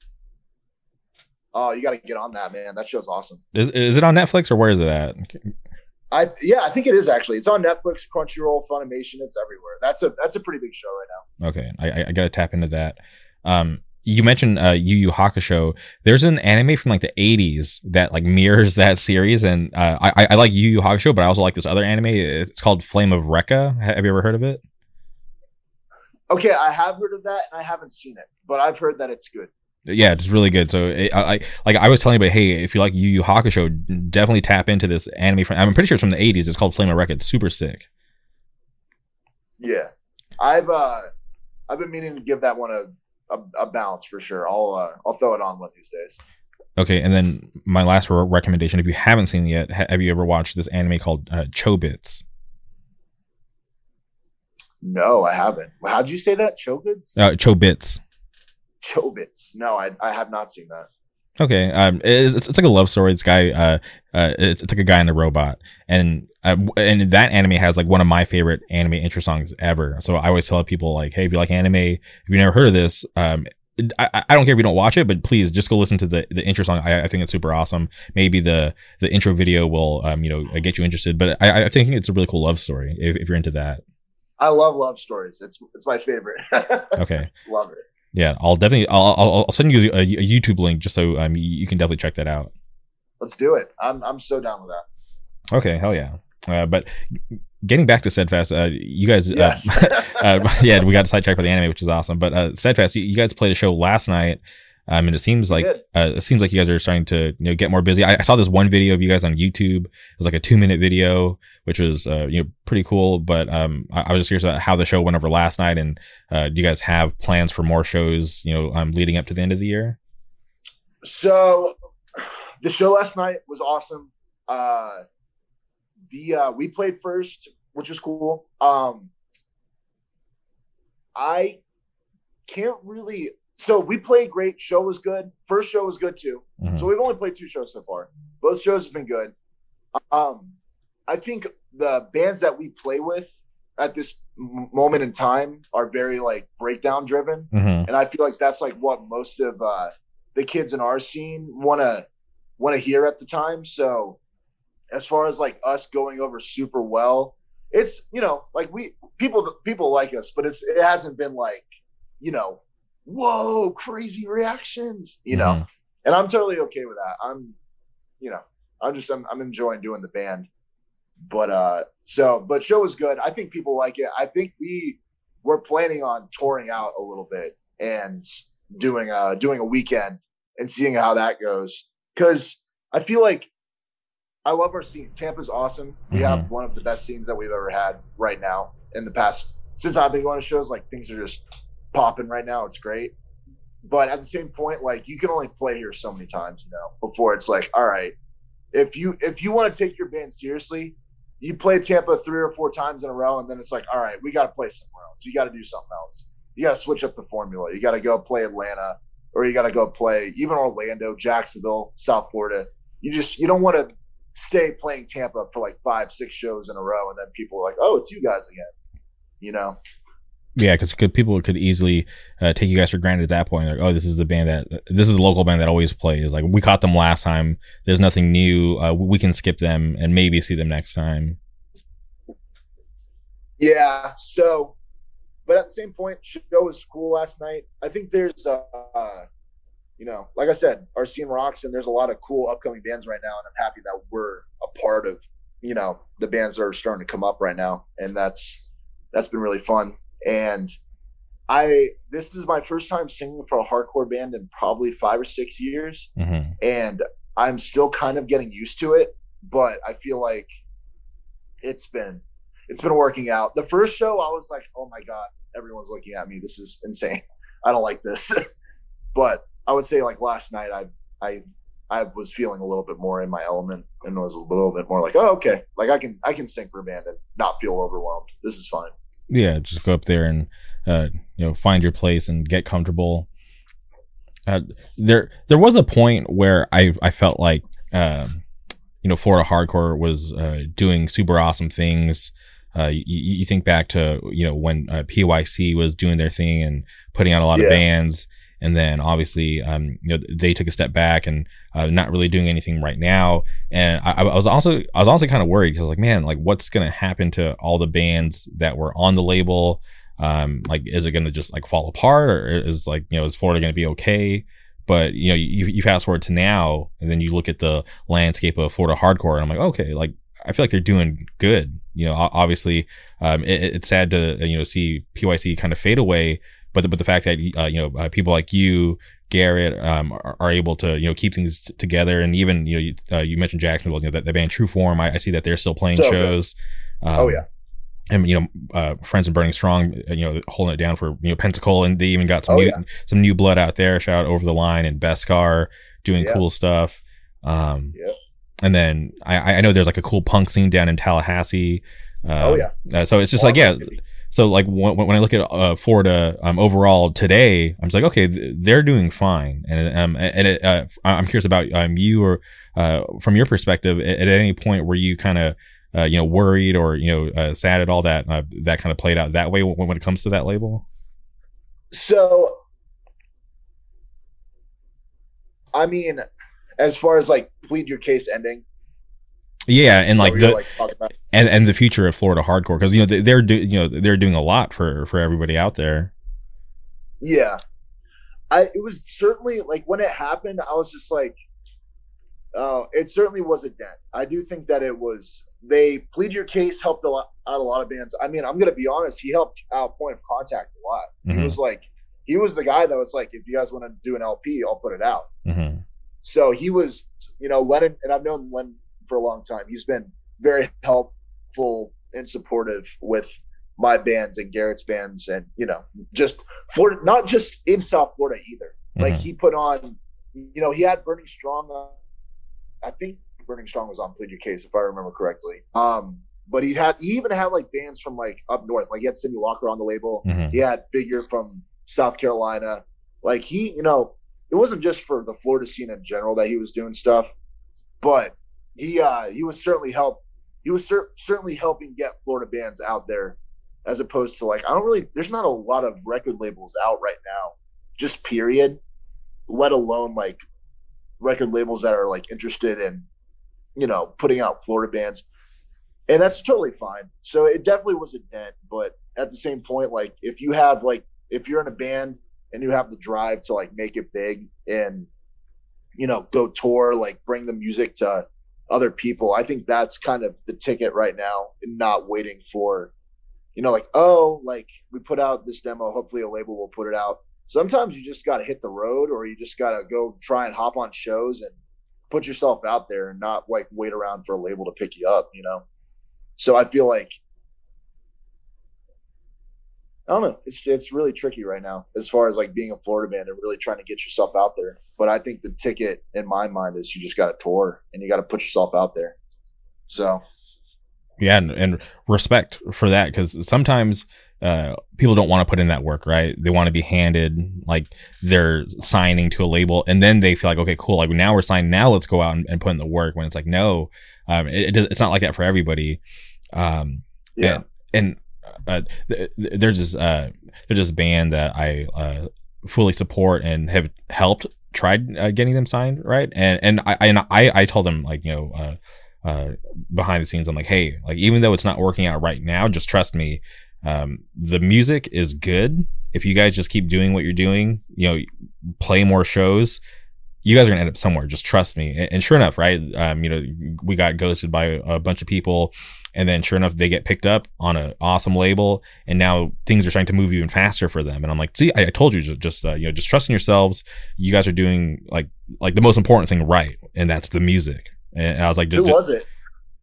Oh, you got to get on that, man. That show's awesome. Is is it on Netflix or where is it at? I yeah, I think it is actually. It's on Netflix, Crunchyroll, Funimation. It's everywhere. That's a that's a pretty big show right now. Okay, I I, I gotta tap into that. Um, you mentioned uh, Yu Yu Hakusho. There's an anime from like the 80s that like mirrors that series, and uh, I I like Yu Yu Hakusho, but I also like this other anime. It's called Flame of Recca. Have you ever heard of it? Okay, I have heard of that and I haven't seen it, but I've heard that it's good. Yeah, it's really good. So it, I, I like I was telling you, but hey, if you like Yu Yu Hakusho, definitely tap into this anime. From I'm pretty sure it's from the '80s. It's called Flame of. It's super sick. Yeah, I've uh, I've been meaning to give that one a a, a bounce for sure. I'll uh, I'll throw it on one of these days. Okay, and then my last re- recommendation, if you haven't seen it yet, ha- have you ever watched this anime called uh, Chobits? No, I haven't. How'd you say that? Chobits? Uh, Chobits. Chobits. No, I I have not seen that. Okay, um, it's, it's, it's like a love story. This guy, uh, uh, it's, it's like a guy and a robot, and uh, and that anime has like one of my favorite anime intro songs ever. So I always tell people like, hey, if you like anime, if you never heard of this, um, I, I don't care if you don't watch it, but please just go listen to the, the intro song. I, I think it's super awesome. Maybe the the intro video will um, you know get you interested. But I, I think it's a really cool love story if, if you're into that. I love love stories. It's it's my favorite. okay. love it. Yeah, I'll definitely I'll I'll, I'll send you a, a, YouTube link just so um you can definitely check that out. Let's do it. I'm I'm so down with that. Okay, hell yeah. Uh, but getting back to Steadfast, uh, you guys, uh, Yes. uh, yeah, we got sidetracked by the anime, which is awesome. But uh, Steadfast, you, you guys played a show last night. Um, and it seems like uh, it seems like you guys are starting to you know get more busy. I, I saw this one video of you guys on YouTube. It was like a two minute video, which was uh, you know pretty cool. But um, I, I was just curious about how the show went over last night, and uh, do you guys have plans for more shows? You know, um, leading up to the end of the year. So the show last night was awesome. Uh the uh we played first, which was cool. Um I can't really so we played great. Show was good. First show was good too. Mhm. So we've only played two shows so far. Both shows have been good. Um, I think the bands that we play with at this moment in time are very like breakdown driven, Mhm. and I feel like that's like what most of uh, the kids in our scene want to want to hear at the time. So, as far as like us going over super well, it's you know like we people people like us, but it's it hasn't been like you know whoa crazy reactions, you know Mhm. and I'm totally okay with that. I'm, you know, I'm just I'm, I'm enjoying doing the band. But uh, so but show was good. I think people like it. I think we we're planning on touring out a little bit and doing a doing a weekend and seeing how that goes. Because I feel like I love our scene. Tampa's awesome. We have one of the best scenes that we've ever had right now in the past since I've been going to shows. Like things are just popping right now. It's great. But at the same point like you can only play here so many times you know before it's like all right if you if you want to take your band seriously you play tampa three or four times in a row and then it's like all right we got to play somewhere else. You got to do something else. You got to switch up the formula. You got to go play atlanta or you got to go play even orlando jacksonville south florida. You just you don't want to stay playing tampa for like five six shows in a row and then people are like oh it's you guys again you know Yeah, because people could easily uh, take you guys for granted at that point. Like, oh, this is the band that this is the local band that always plays. Like, we caught them last time. There's nothing new. Uh, we can skip them and maybe see them next time. Yeah. So, but at the same point, show was cool last night. I think there's, uh, uh, you know, like I said, our scene rocks, and there's a lot of cool upcoming bands right now, and I'm happy that we're a part of, you know, the bands that are starting to come up right now, and that's that's been really fun. And I, this is my first time singing for a hardcore band in probably five or six years, hmm and I'm still kind of getting used to it, but I feel like it's been it's been working out. The first show I was like, "Oh my god, everyone's looking at me. This is insane. I don't like this." but I would say like last night I I I was feeling a little bit more in my element and was a little bit more like, "Oh, okay. Like I can I can sing for a band and not feel overwhelmed. This is fine." Yeah, just go up there and uh, you know find your place and get comfortable. Uh, there, there was a point where I I felt like uh, you know Florida hardcore was uh, doing super awesome things. Uh, you, you think back to you know when uh, PYC was doing their thing and putting out a lot of Yeah. bands, and then obviously um, you know they took a step back and uh, not really doing anything right now. And I, I was also I was also kind of worried because like, man, like what's gonna happen to all the bands that were on the label? Um, like, is it gonna just like fall apart, or is like you know is Florida gonna be okay? But you know, you, you fast forward to now, and then you look at the landscape of Florida hardcore, and I'm like, okay, like I feel like they're doing good. you know, obviously, um, it, it's sad to you know see PYC kind of fade away, but the, but the fact that uh, you know uh, people like you, Garrett, um, are, are able to you know keep things t- together, and even you know you, uh, you mentioned Jacksonville, you know that the band True Form, I, I see that they're still playing So shows. Um, Oh, yeah. and you know, uh, friends and Burning Strong, uh, you know, holding it down for you know Pentacle, and they even got some Oh, new yeah. some new blood out there. Shout out over the line and Beskar doing Yeah. cool stuff. Um, Yep. and then I, I know there's like a cool punk scene down in Tallahassee. Uh, Oh, yeah. uh, so it's just like yeah. So like when, when I look at uh, Florida um, overall today, I'm just like okay, th- they're doing fine, and um and it, uh, I'm curious about um you or uh from your perspective at, at any point where you kind of uh, you know worried or you know uh, sad at all that uh, that kind of played out that way when, when it comes to that label. So, I mean, as far as like plead your case ending, Yeah, and like the what you're, talking about? And and the future of Florida hardcore because you know they, they're do, you know they're doing a lot for for everybody out there. yeah, I it was certainly like when it happened, I was just like, uh, it certainly was a dent. I do think that it was they plead your case helped a lot out a lot of bands. I mean, I'm gonna be honest, he helped out Point of Contact a lot. He Mhm. was like, he was the guy that was like, if you guys want to do an LP, I'll put it out. hmm So he was, you know, Lennon, and I've known Len for a long time. He's been very helpful and supportive with my bands and Garrett's bands, and you know, just Florida, not just in South Florida either. Like Mhm. he put on, you know, he had Burning Strong. On, I think Burning Strong was on Plead Your Case, if I remember correctly. Um, but he had, he even had like bands from like up north. Like he had Cindy Locker on the label. Mhm. He had Figure from South Carolina. Like he, you know, it wasn't just for the Florida scene in general that he was doing stuff, but he uh he was certainly help. He was cer- certainly helping get Florida bands out there, as opposed to like I don't really. There's not a lot of record labels out right now, just period. Let alone like record labels that are like interested in, you know, putting out Florida bands and that's totally fine. So it definitely was a dent, but at the same point, like if you have like if you're in a band and you have the drive to like make it big and you know go tour, like bring the music to other people, I think that's kind of the ticket right now, and not waiting for, you know, like oh, like we put out this demo, hopefully a label will put it out. Sometimes you just got to hit the road, or you just got to go try and hop on shows and put yourself out there, and not like wait around for a label to pick you up, you know. So I feel like I don't know. It's it's really tricky right now as far as like being a Florida band and really trying to get yourself out there. But I think the ticket in my mind is you just got to tour and you got to put yourself out there. So yeah and, and respect for that because sometimes uh, people don't want to put in that work right they want to be handed like they're signing to a label and then they feel like okay cool like now we're signed now let's go out and, and put in the work when it's like no um, it, it, it's not like that for everybody um, yeah, and, and uh, th- th- there's this uh, there's this band that I uh, fully support and have helped tried uh, getting them signed right? And and I and I I told them like you know uh, uh, behind the scenes I'm like hey like even though it's not working out right now just trust me um, the music is good. If you guys just keep doing what you're doing you know play more shows you guys are gonna end up somewhere. Just trust me. And, and sure enough right um, you know we got ghosted by a bunch of people and then sure enough they get picked up on an awesome label and now things are starting to move even faster for them and i'm like see i, I told you just, just uh, you know just trust in yourselves you guys are doing like like the most important thing right and that's the music and i was like who just, was it?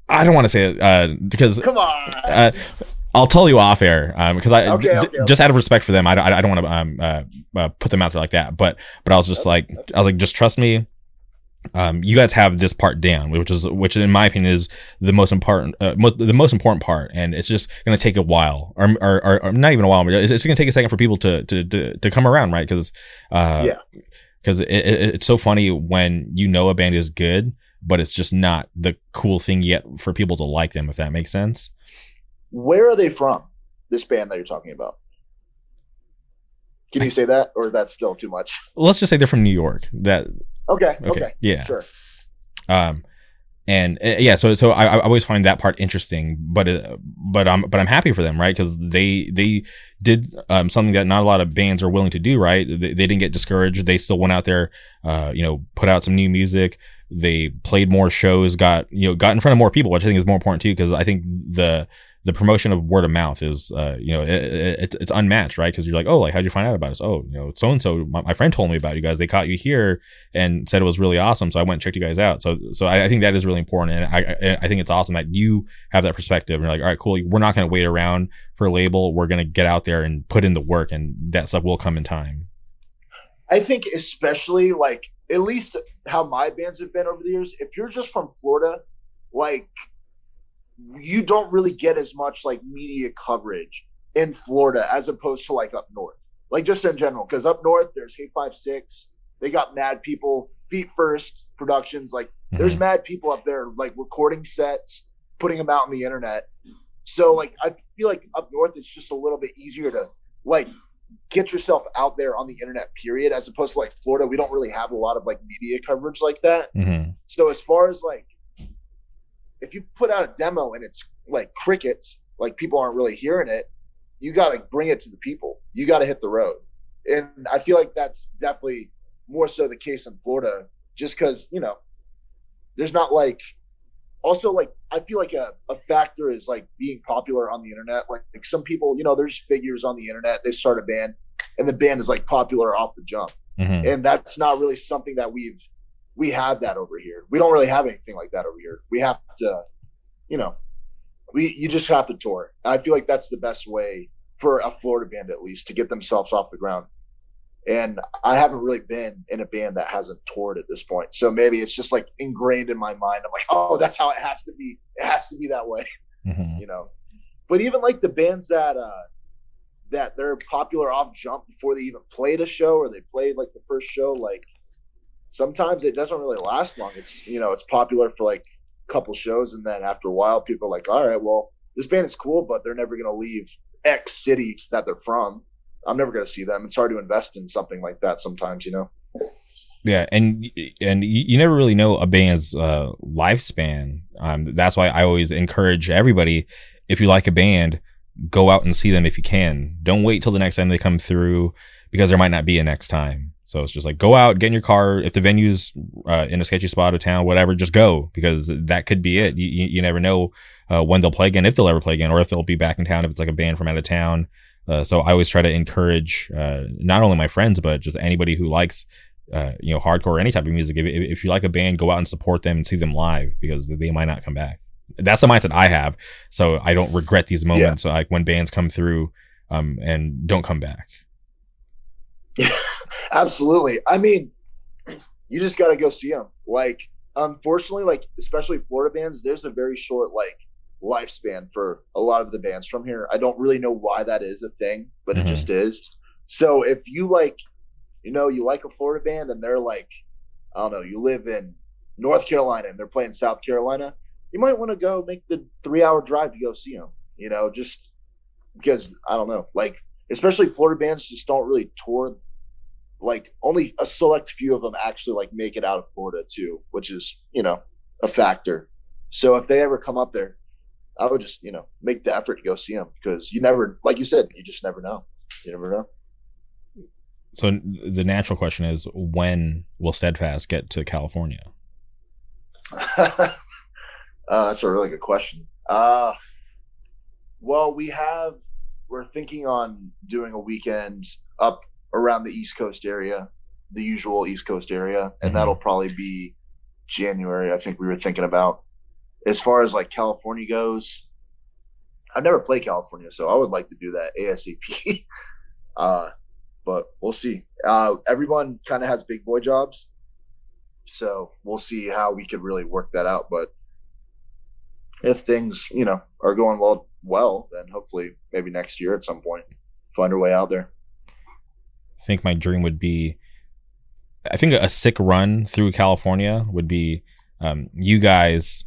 i don't want to say it uh, because Come on. uh, I'll tell you off air because I Okay, j- okay, just out of respect for them, I, I, I don't want to um, uh, uh, put them out there like that. But but I was just like I was like just trust me. Um, you guys have this part down, which is which in my opinion is the most important, uh, most, the most important part, and it's just gonna take a while, or or, or, or not even a while, but it's, it's gonna take a second for people to to to, to come around, right? Because uh, Yeah. because it, it, it's so funny when you know a band is good, but it's just not the cool thing yet for people to like them, if that makes sense. Where are they from? This band that you're talking about. Can you say that, or is that still too much? Let's just say they're from New York. That Okay. okay, Okay. yeah. Sure. um and uh, yeah so so I, I always find that part interesting but uh, but i'm but i'm happy for them right because they they did um something that not a lot of bands are willing to do right they, they didn't get discouraged they still went out there uh you know put out some new music they played more shows, got you know got in front of more people, which I think is more important too because I think the the promotion of word of mouth is uh, you know it, it, it's it's unmatched right? Because you're like oh like how'd you find out about us? Oh you know so and so my friend told me about you guys. They caught you here and said it was really awesome so I went and checked you guys out. So so I, I think that is really important and I I think it's awesome that you have that perspective and you're like all right cool we're not going to wait around for a label. We're going to get out there and put in the work and that stuff will come in time. I think especially like at least how my bands have been over the years if you're just from Florida like you don't really get as much like media coverage in Florida as opposed to like up north. Like just in general, because up north there's Hate5six, they got mad people, Feet First Productions, like mm-hmm. there's mad people up there like recording sets, putting them out on the internet. So like I feel like up north it's just a little bit easier to like get yourself out there on the internet period as opposed to like Florida we don't really have a lot of like media coverage like that. Mm-hmm. So as far as like if you put out a demo and it's like crickets, like people aren't really hearing it, you got to bring it to the people. You got to hit the road. And I feel like that's definitely more so the case in Florida, just because, you know, there's not like, also like, I feel like a, a factor is like being popular on the internet. Like, like some people, you know, there's figures on the internet, they start a band and the band is like popular off the jump. Mm-hmm. And that's not really something that we've we have that over here. We don't really have anything like that over here. We have to, you know, we you just have to tour. I feel like that's the best way for a Florida band at least to get themselves off the ground. And I haven't really been in a band that hasn't toured at this point. So maybe it's just like ingrained in my mind. I'm like, oh, that's how it has to be. It has to be that way. Mm-hmm. You know. But even like the bands that uh that they're popular off jump before they even played a show or they played like the first show, like sometimes it doesn't really last long. It's you know it's popular for like a couple shows, and then after a while, people are like, all right, well, this band is cool, but they're never gonna leave X city that they're from. I'm never gonna see them. It's hard to invest in something like that sometimes, you know. Yeah, and and you never really know a band's uh, lifespan. Um, that's why I always encourage everybody: if you like a band, go out and see them if you can. Don't wait till the next time they come through because there might not be a next time. So it's just like go out, get in your car. If the venue's uh, in a sketchy spot of town, whatever, just go because that could be it. You, you, you never know uh, when they'll play again, if they'll ever play again, or if they'll be back in town if it's like a band from out of town. Uh, so I always try to encourage uh, not only my friends but just anybody who likes uh, you know hardcore or any type of music. If, if you like a band, go out and support them and see them live because they might not come back. That's the mindset I have. So I don't regret these moments. Yeah. So like when bands come through um, and don't come back. Absolutely. I mean, you just got to go see them. Like, unfortunately, like especially Florida bands, there's a very short like lifespan for a lot of the bands from here. I don't really know why that is a thing, but mm-hmm. it just is. So if you like, you know, you like a Florida band and they're like, I don't know, you live in North Carolina and they're playing South Carolina, you might want to go make the three hour drive to go see them. You know, just because I don't know, like especially Florida bands just don't really tour like only a select few of them actually like make it out of Florida too, which is you know a factor. So if they ever come up there, I would just you know make the effort to go see them because you never, like you said, you just never know. You never know. So the natural question is, when will Steadfast get to California? uh, that's a really good question. Uh, well, we have we're thinking on doing a weekend up around the East Coast area, the usual East Coast area, and mm-hmm. that'll probably be January. I think we were thinking about. As far as like California goes, I've never played California, so I would like to do that ASAP. uh, but we'll see. Uh, everyone kind of has big boy jobs, so we'll see how we could really work that out. But if things, you know, are going well, well, then hopefully maybe next year at some point find our way out there. Think my dream would be, I think a sick run through California would be um, you guys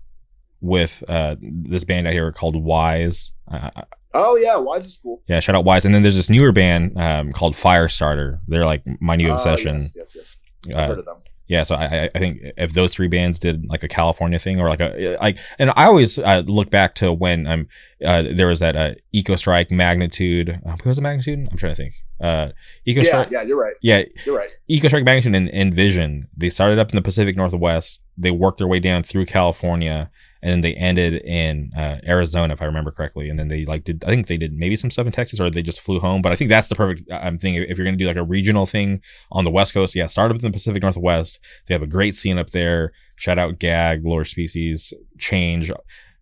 with uh, this band out here called Wise. Uh, oh yeah, Wise is cool. Yeah, shout out Wise. And then there's this newer band um, called Firestarter. They're like my new ah, obsession. Yes, yes, yes. I've uh, heard of them yeah, so I, I think if those three bands did like a California thing or like a like, and I always uh, look back to when um uh, there was that uh, Ecostrike Magnitude. Uh, what was the Magnitude? I'm trying to think. Uh, Ecostrike Yeah, yeah, you're right. Yeah, you're right. Ecostrike Magnitude and Envision. They started up in the Pacific Northwest. they worked their way down through California, and then they ended in uh, Arizona, if I remember correctly. And then they like did I think they did maybe some stuff in Texas, or they just flew home. But I think that's the perfect um, thing if you're gonna do like a regional thing on the West Coast. Yeah, start up in the Pacific Northwest. They have a great scene up there. Shout out Gag, Lower Species, Change,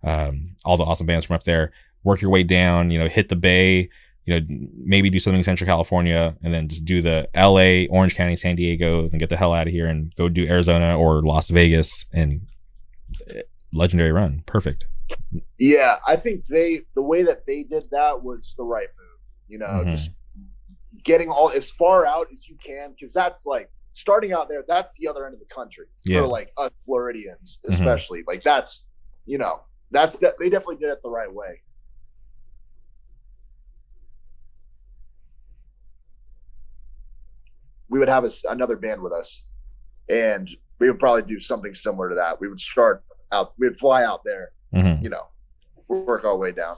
um, all the awesome bands from up there. Work your way down. You know, hit the Bay you know, maybe do something in Central California and then just do the LA, Orange County, San Diego, then get the hell out of here and go do Arizona or Las Vegas and legendary run. Perfect. Yeah, I think they the way that they did that was the right move. You know, mm-hmm. just getting all as far out as you can because that's like starting out there. That's the other end of the country yeah. for like us Floridians, mm-hmm. especially. Mm-hmm. Like that's you know that's de- they definitely did it the right way. we would have a, another band with us, and we would probably do something similar to that. We would start out, we'd fly out there, mm-hmm. you know, work our way down.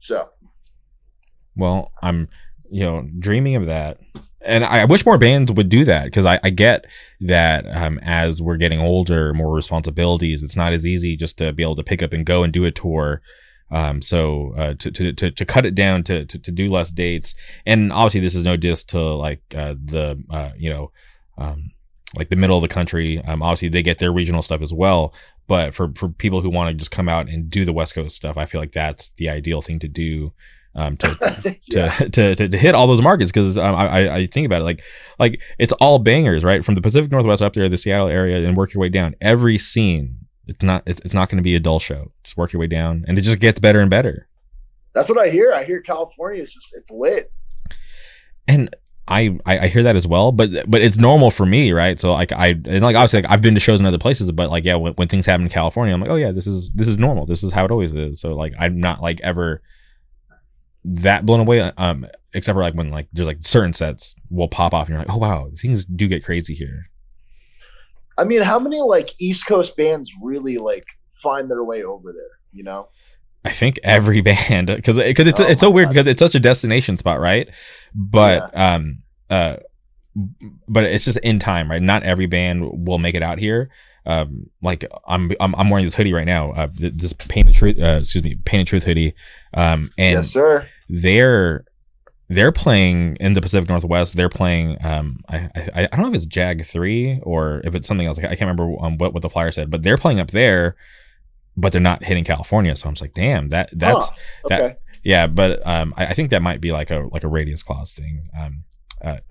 So, well, I'm, you know, dreaming of that. And I wish more bands would do that because I, I, get that um, as we're getting older, more responsibilities, it's not as easy just to be able to pick up and go and do a tour. Um, so uh, to, to, to to cut it down to, to to do less dates, and obviously this is no diss to like uh, the uh, you know um, like the middle of the country. Um, obviously they get their regional stuff as well, but for for people who want to just come out and do the West Coast stuff, I feel like that's the ideal thing to do. Um, to, yeah. to, to, to, to, hit all those markets because um, I, I think about it like like it's all bangers right from the Pacific Northwest up there the Seattle area and work your way down every scene it's not it's, it's not going to be a dull show. Just work your way down, and it just gets better and better. That's what I hear. I hear California is just it's lit. And I, I, I hear that as well, but but it's normal for me, right? So like I and like obviously like I've been to shows in other places, but like yeah, when, when things happen in California, I'm like, oh yeah, this is this is normal. This is how it always is. So like I'm not like ever that blown away. Um, except for like when like there's like certain sets will pop off, and you're like, oh wow, things do get crazy here. I mean, how many like East Coast bands really like find their way over there? You know. I think every band because because it's oh it's so weird because it's such a destination spot, right? But yeah. um uh, but it's just in time, right? Not every band will make it out here. Um, like I'm I'm I'm wearing this hoodie right now. Uh, this Pain of Truth, uh, excuse me, Pain of Truth hoodie. Um, and yes, sir. They're they're playing in the Pacific Northwest. They're playing. Um, I, I, I don't know if it's Jag three or if it's something else. I can't remember um, what what the flyer said, but they're playing up there, but they're not hitting California. So I'm just like, damn, that that's okay. that. Yeah, but um, I, I, think that might be like a like a radius clause thing. Um, uh,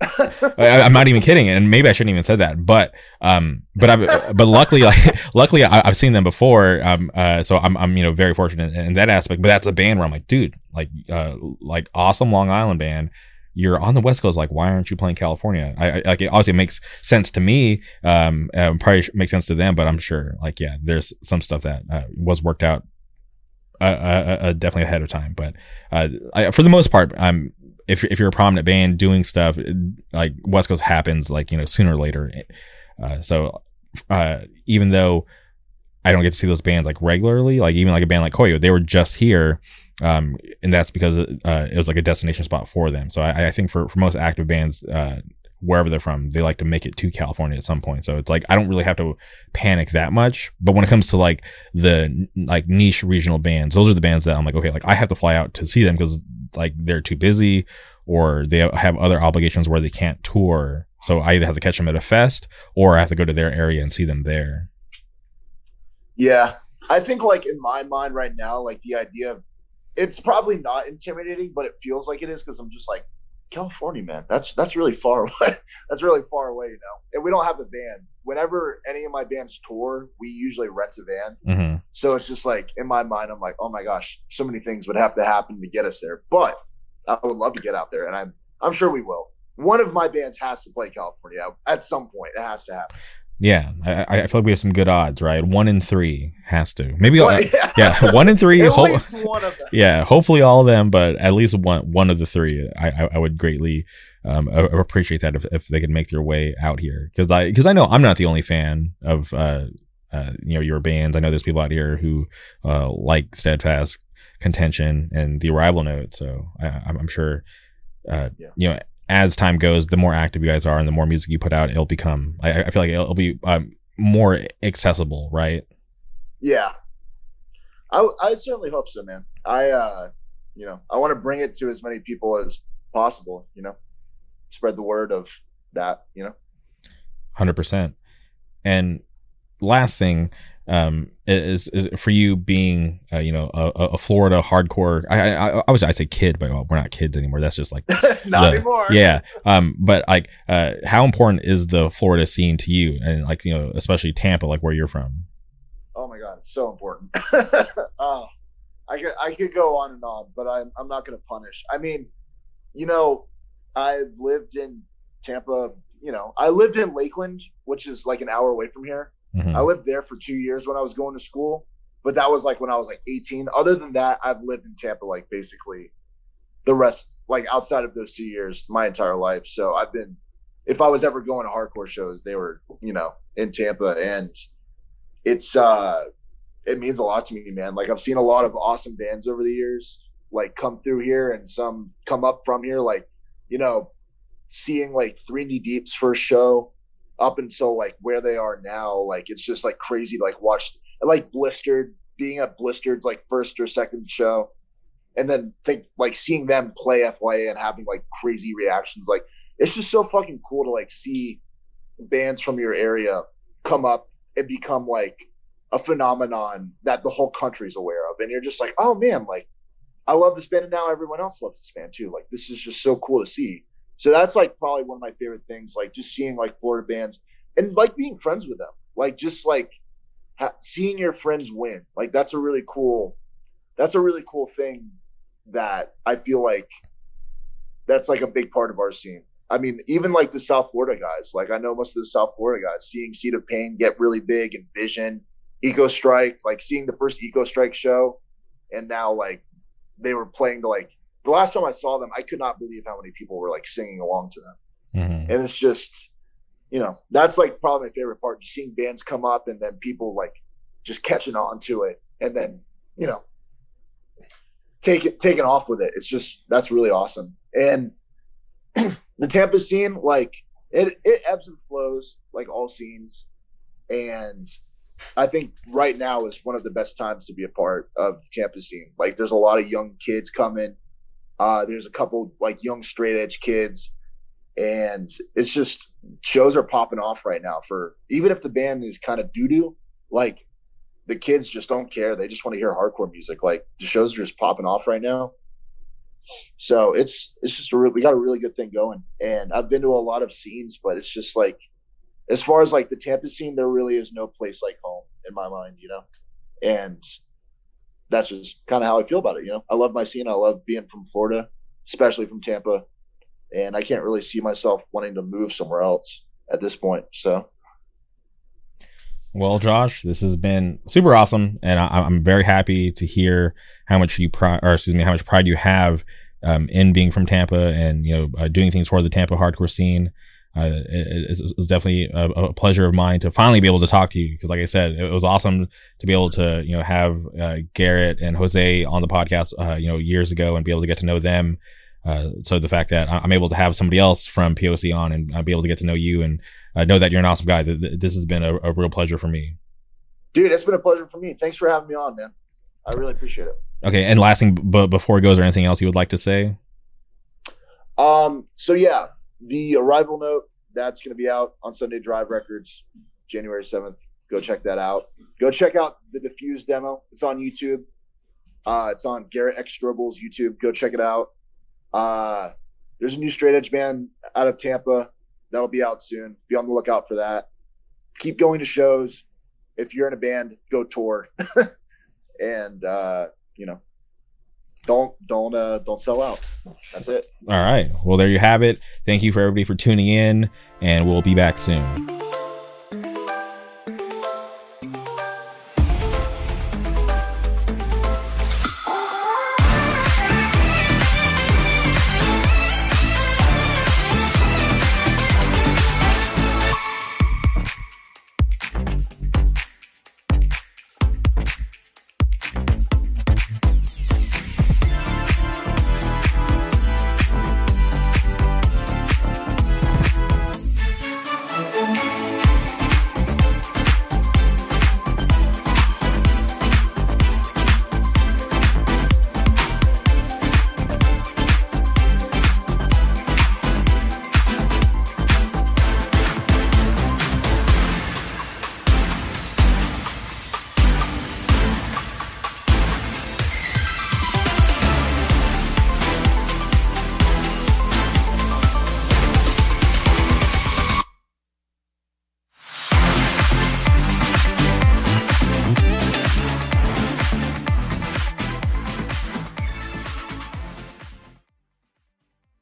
I, am not even kidding, and maybe I shouldn't even said that. But um, but I but luckily, like luckily, I, have seen them before. Um, uh, so I'm I'm you know very fortunate in, in, that aspect. But that's a band where I'm like, dude, like uh, like awesome Long Island band. You're on the West Coast. Like, why aren't you playing California? I, I like it. Obviously, makes sense to me. Um, probably makes sense to them, but I'm sure, like, yeah, there's some stuff that uh, was worked out uh, uh, uh, definitely ahead of time. But uh, I, for the most part, I'm if if you're a prominent band doing stuff like West Coast happens like you know sooner or later. Uh, so uh, even though I don't get to see those bands like regularly, like even like a band like Koyo, they were just here, um, and that's because uh, it was like a destination spot for them. So I, I think for for most active bands. Wherever they're from, they like to make it to California at some point. So it's like I don't really have to panic that much. But when it comes to like the like niche regional bands, those are the bands that I'm like, okay, like I have to fly out to see them because like they're too busy or they have other obligations where they can't tour. So I either have to catch them at a fest or I have to go to their area and see them there. Yeah. I think like in my mind right now, like the idea of it's probably not intimidating, but it feels like it is because I'm just like, California, man. That's that's really far away. that's really far away, you know. And we don't have a van. Whenever any of my bands tour, we usually rent a van. Mm-hmm. So it's just like in my mind, I'm like, oh my gosh, so many things would have to happen to get us there. But I would love to get out there, and I'm I'm sure we will. One of my bands has to play California at some point. It has to happen. Yeah, I, I, feel like we have some good odds, right? One in three has to. Maybe yeah. yeah, one in three. ho- one. Yeah, hopefully all of them, but at least one one of the three. I I, I would greatly um, appreciate that if, if they could make their way out here because I because I know I'm not the only fan of uh, uh, you know your bands. I know there's people out here who uh, like Steadfast contention and the arrival note. So I, I'm sure uh, yeah. you know as time goes, the more active you guys are and the more music you put out, it'll become. I, I feel like it'll, be um, more accessible, right? Yeah, I I certainly hope so, man. I uh, you know, I want to bring it to as many people as possible. You know, spread the word of that. You know, hundred percent. And last thing, um, is, is for you being, uh, you know, a, a, Florida hardcore. I, I, I was I say kid, but we're not kids anymore. That's just like not the, anymore. Yeah. Um, but like, uh, how important is the Florida scene to you, and like, you know, especially Tampa, like where you're from? Oh my God, it's so important. uh, I could I could go on and on, but I'm I'm not going to punish. I mean, you know, I lived in Tampa. You know, I lived in Lakeland, which is like an hour away from here Mm-hmm. I lived there for two years when I was going to school, but that was like when I was like 18. Other than that, I've lived in Tampa like basically the rest, like outside of those two years, my entire life. So I've been, if I was ever going to hardcore shows, they were, you know, in Tampa, and it's uh, it means a lot to me, man. Like I've seen a lot of awesome bands over the years, like come through here, and some come up from here, like you know, seeing like Three Knee Deep's first show up until like where they are now, like it's just like crazy like watch like blistered being at blistered's like first or second show and then think like seeing them play FYA and having like crazy reactions. Like it's just so fucking cool to like see bands from your area come up and become like a phenomenon that the whole country's aware of. And you're just like, oh man, like I love this band and now everyone else loves this band too. Like this is just so cool to see. So that's like probably one of my favorite things, like just seeing like Florida bands and like being friends with them, like just like ha- seeing your friends win. Like that's a really cool, that's a really cool thing that I feel like that's like a big part of our scene. I mean, even like the South Florida guys, like I know most of the South Florida guys, seeing Seed of Pain get really big and Vision, Ecostrike, like seeing the first Ecostrike show, and now like they were playing to like the last time I saw them, I could not believe how many people were like singing along to them. Mm-hmm. And it's just, you know, that's like probably my favorite part, just seeing bands come up and then people like just catching on to it and then, you know, take it taking off with it. It's just that's really awesome. And the Tampa scene, like it it ebbs and flows like all scenes. And I think right now is one of the best times to be a part of Tampa scene. Like there's a lot of young kids coming uh, there's a couple like young straight edge kids, and it's just shows are popping off right now. For even if the band is kind of doo doo, like the kids just don't care. They just want to hear hardcore music. Like the shows are just popping off right now. So it's it's just a real, we got a really good thing going. And I've been to a lot of scenes, but it's just like as far as like the Tampa scene, there really is no place like home in my mind, you know. And that's just kind of how I feel about it. You know, I love my scene. I love being from Florida, especially from Tampa, and I can't really see myself wanting to move somewhere else at this point. So. Well, Josh, this has been super awesome, and I, am very happy to hear how much you pride, or excuse me, how much pride you have um, in being from Tampa and you know uh, doing things for the Tampa hardcore scene uh, it, it, was definitely a, a, pleasure of mine to finally be able to talk to you because, like I said, it was awesome to be able to you know have uh, Garrett and Jose on the podcast uh, you know years ago and be able to get to know them. Uh, so the fact that I'm able to have somebody else from POC on and I'll be able to get to know you and uh, know that you're an awesome guy, this has been a, a real pleasure for me. Dude, it's been a pleasure for me. Thanks for having me on, man. I really appreciate it. Okay, and last thing, but before it goes, or anything else you would like to say? Um. So yeah, the arrival note that's going to be out on Sunday Drive Records, January seventh. Go check that out. Go check out the Diffuse demo. It's on YouTube. Uh, it's on Garrett X Strobel's YouTube. Go check it out. Uh, there's a new straight edge band out of Tampa that'll be out soon. Be on the lookout for that. Keep going to shows. If you're in a band, go tour. and uh, you know, don't don't uh don't sell out. That's it. All right. Well, there you have it. Thank you for everybody for tuning in, and we'll be back soon.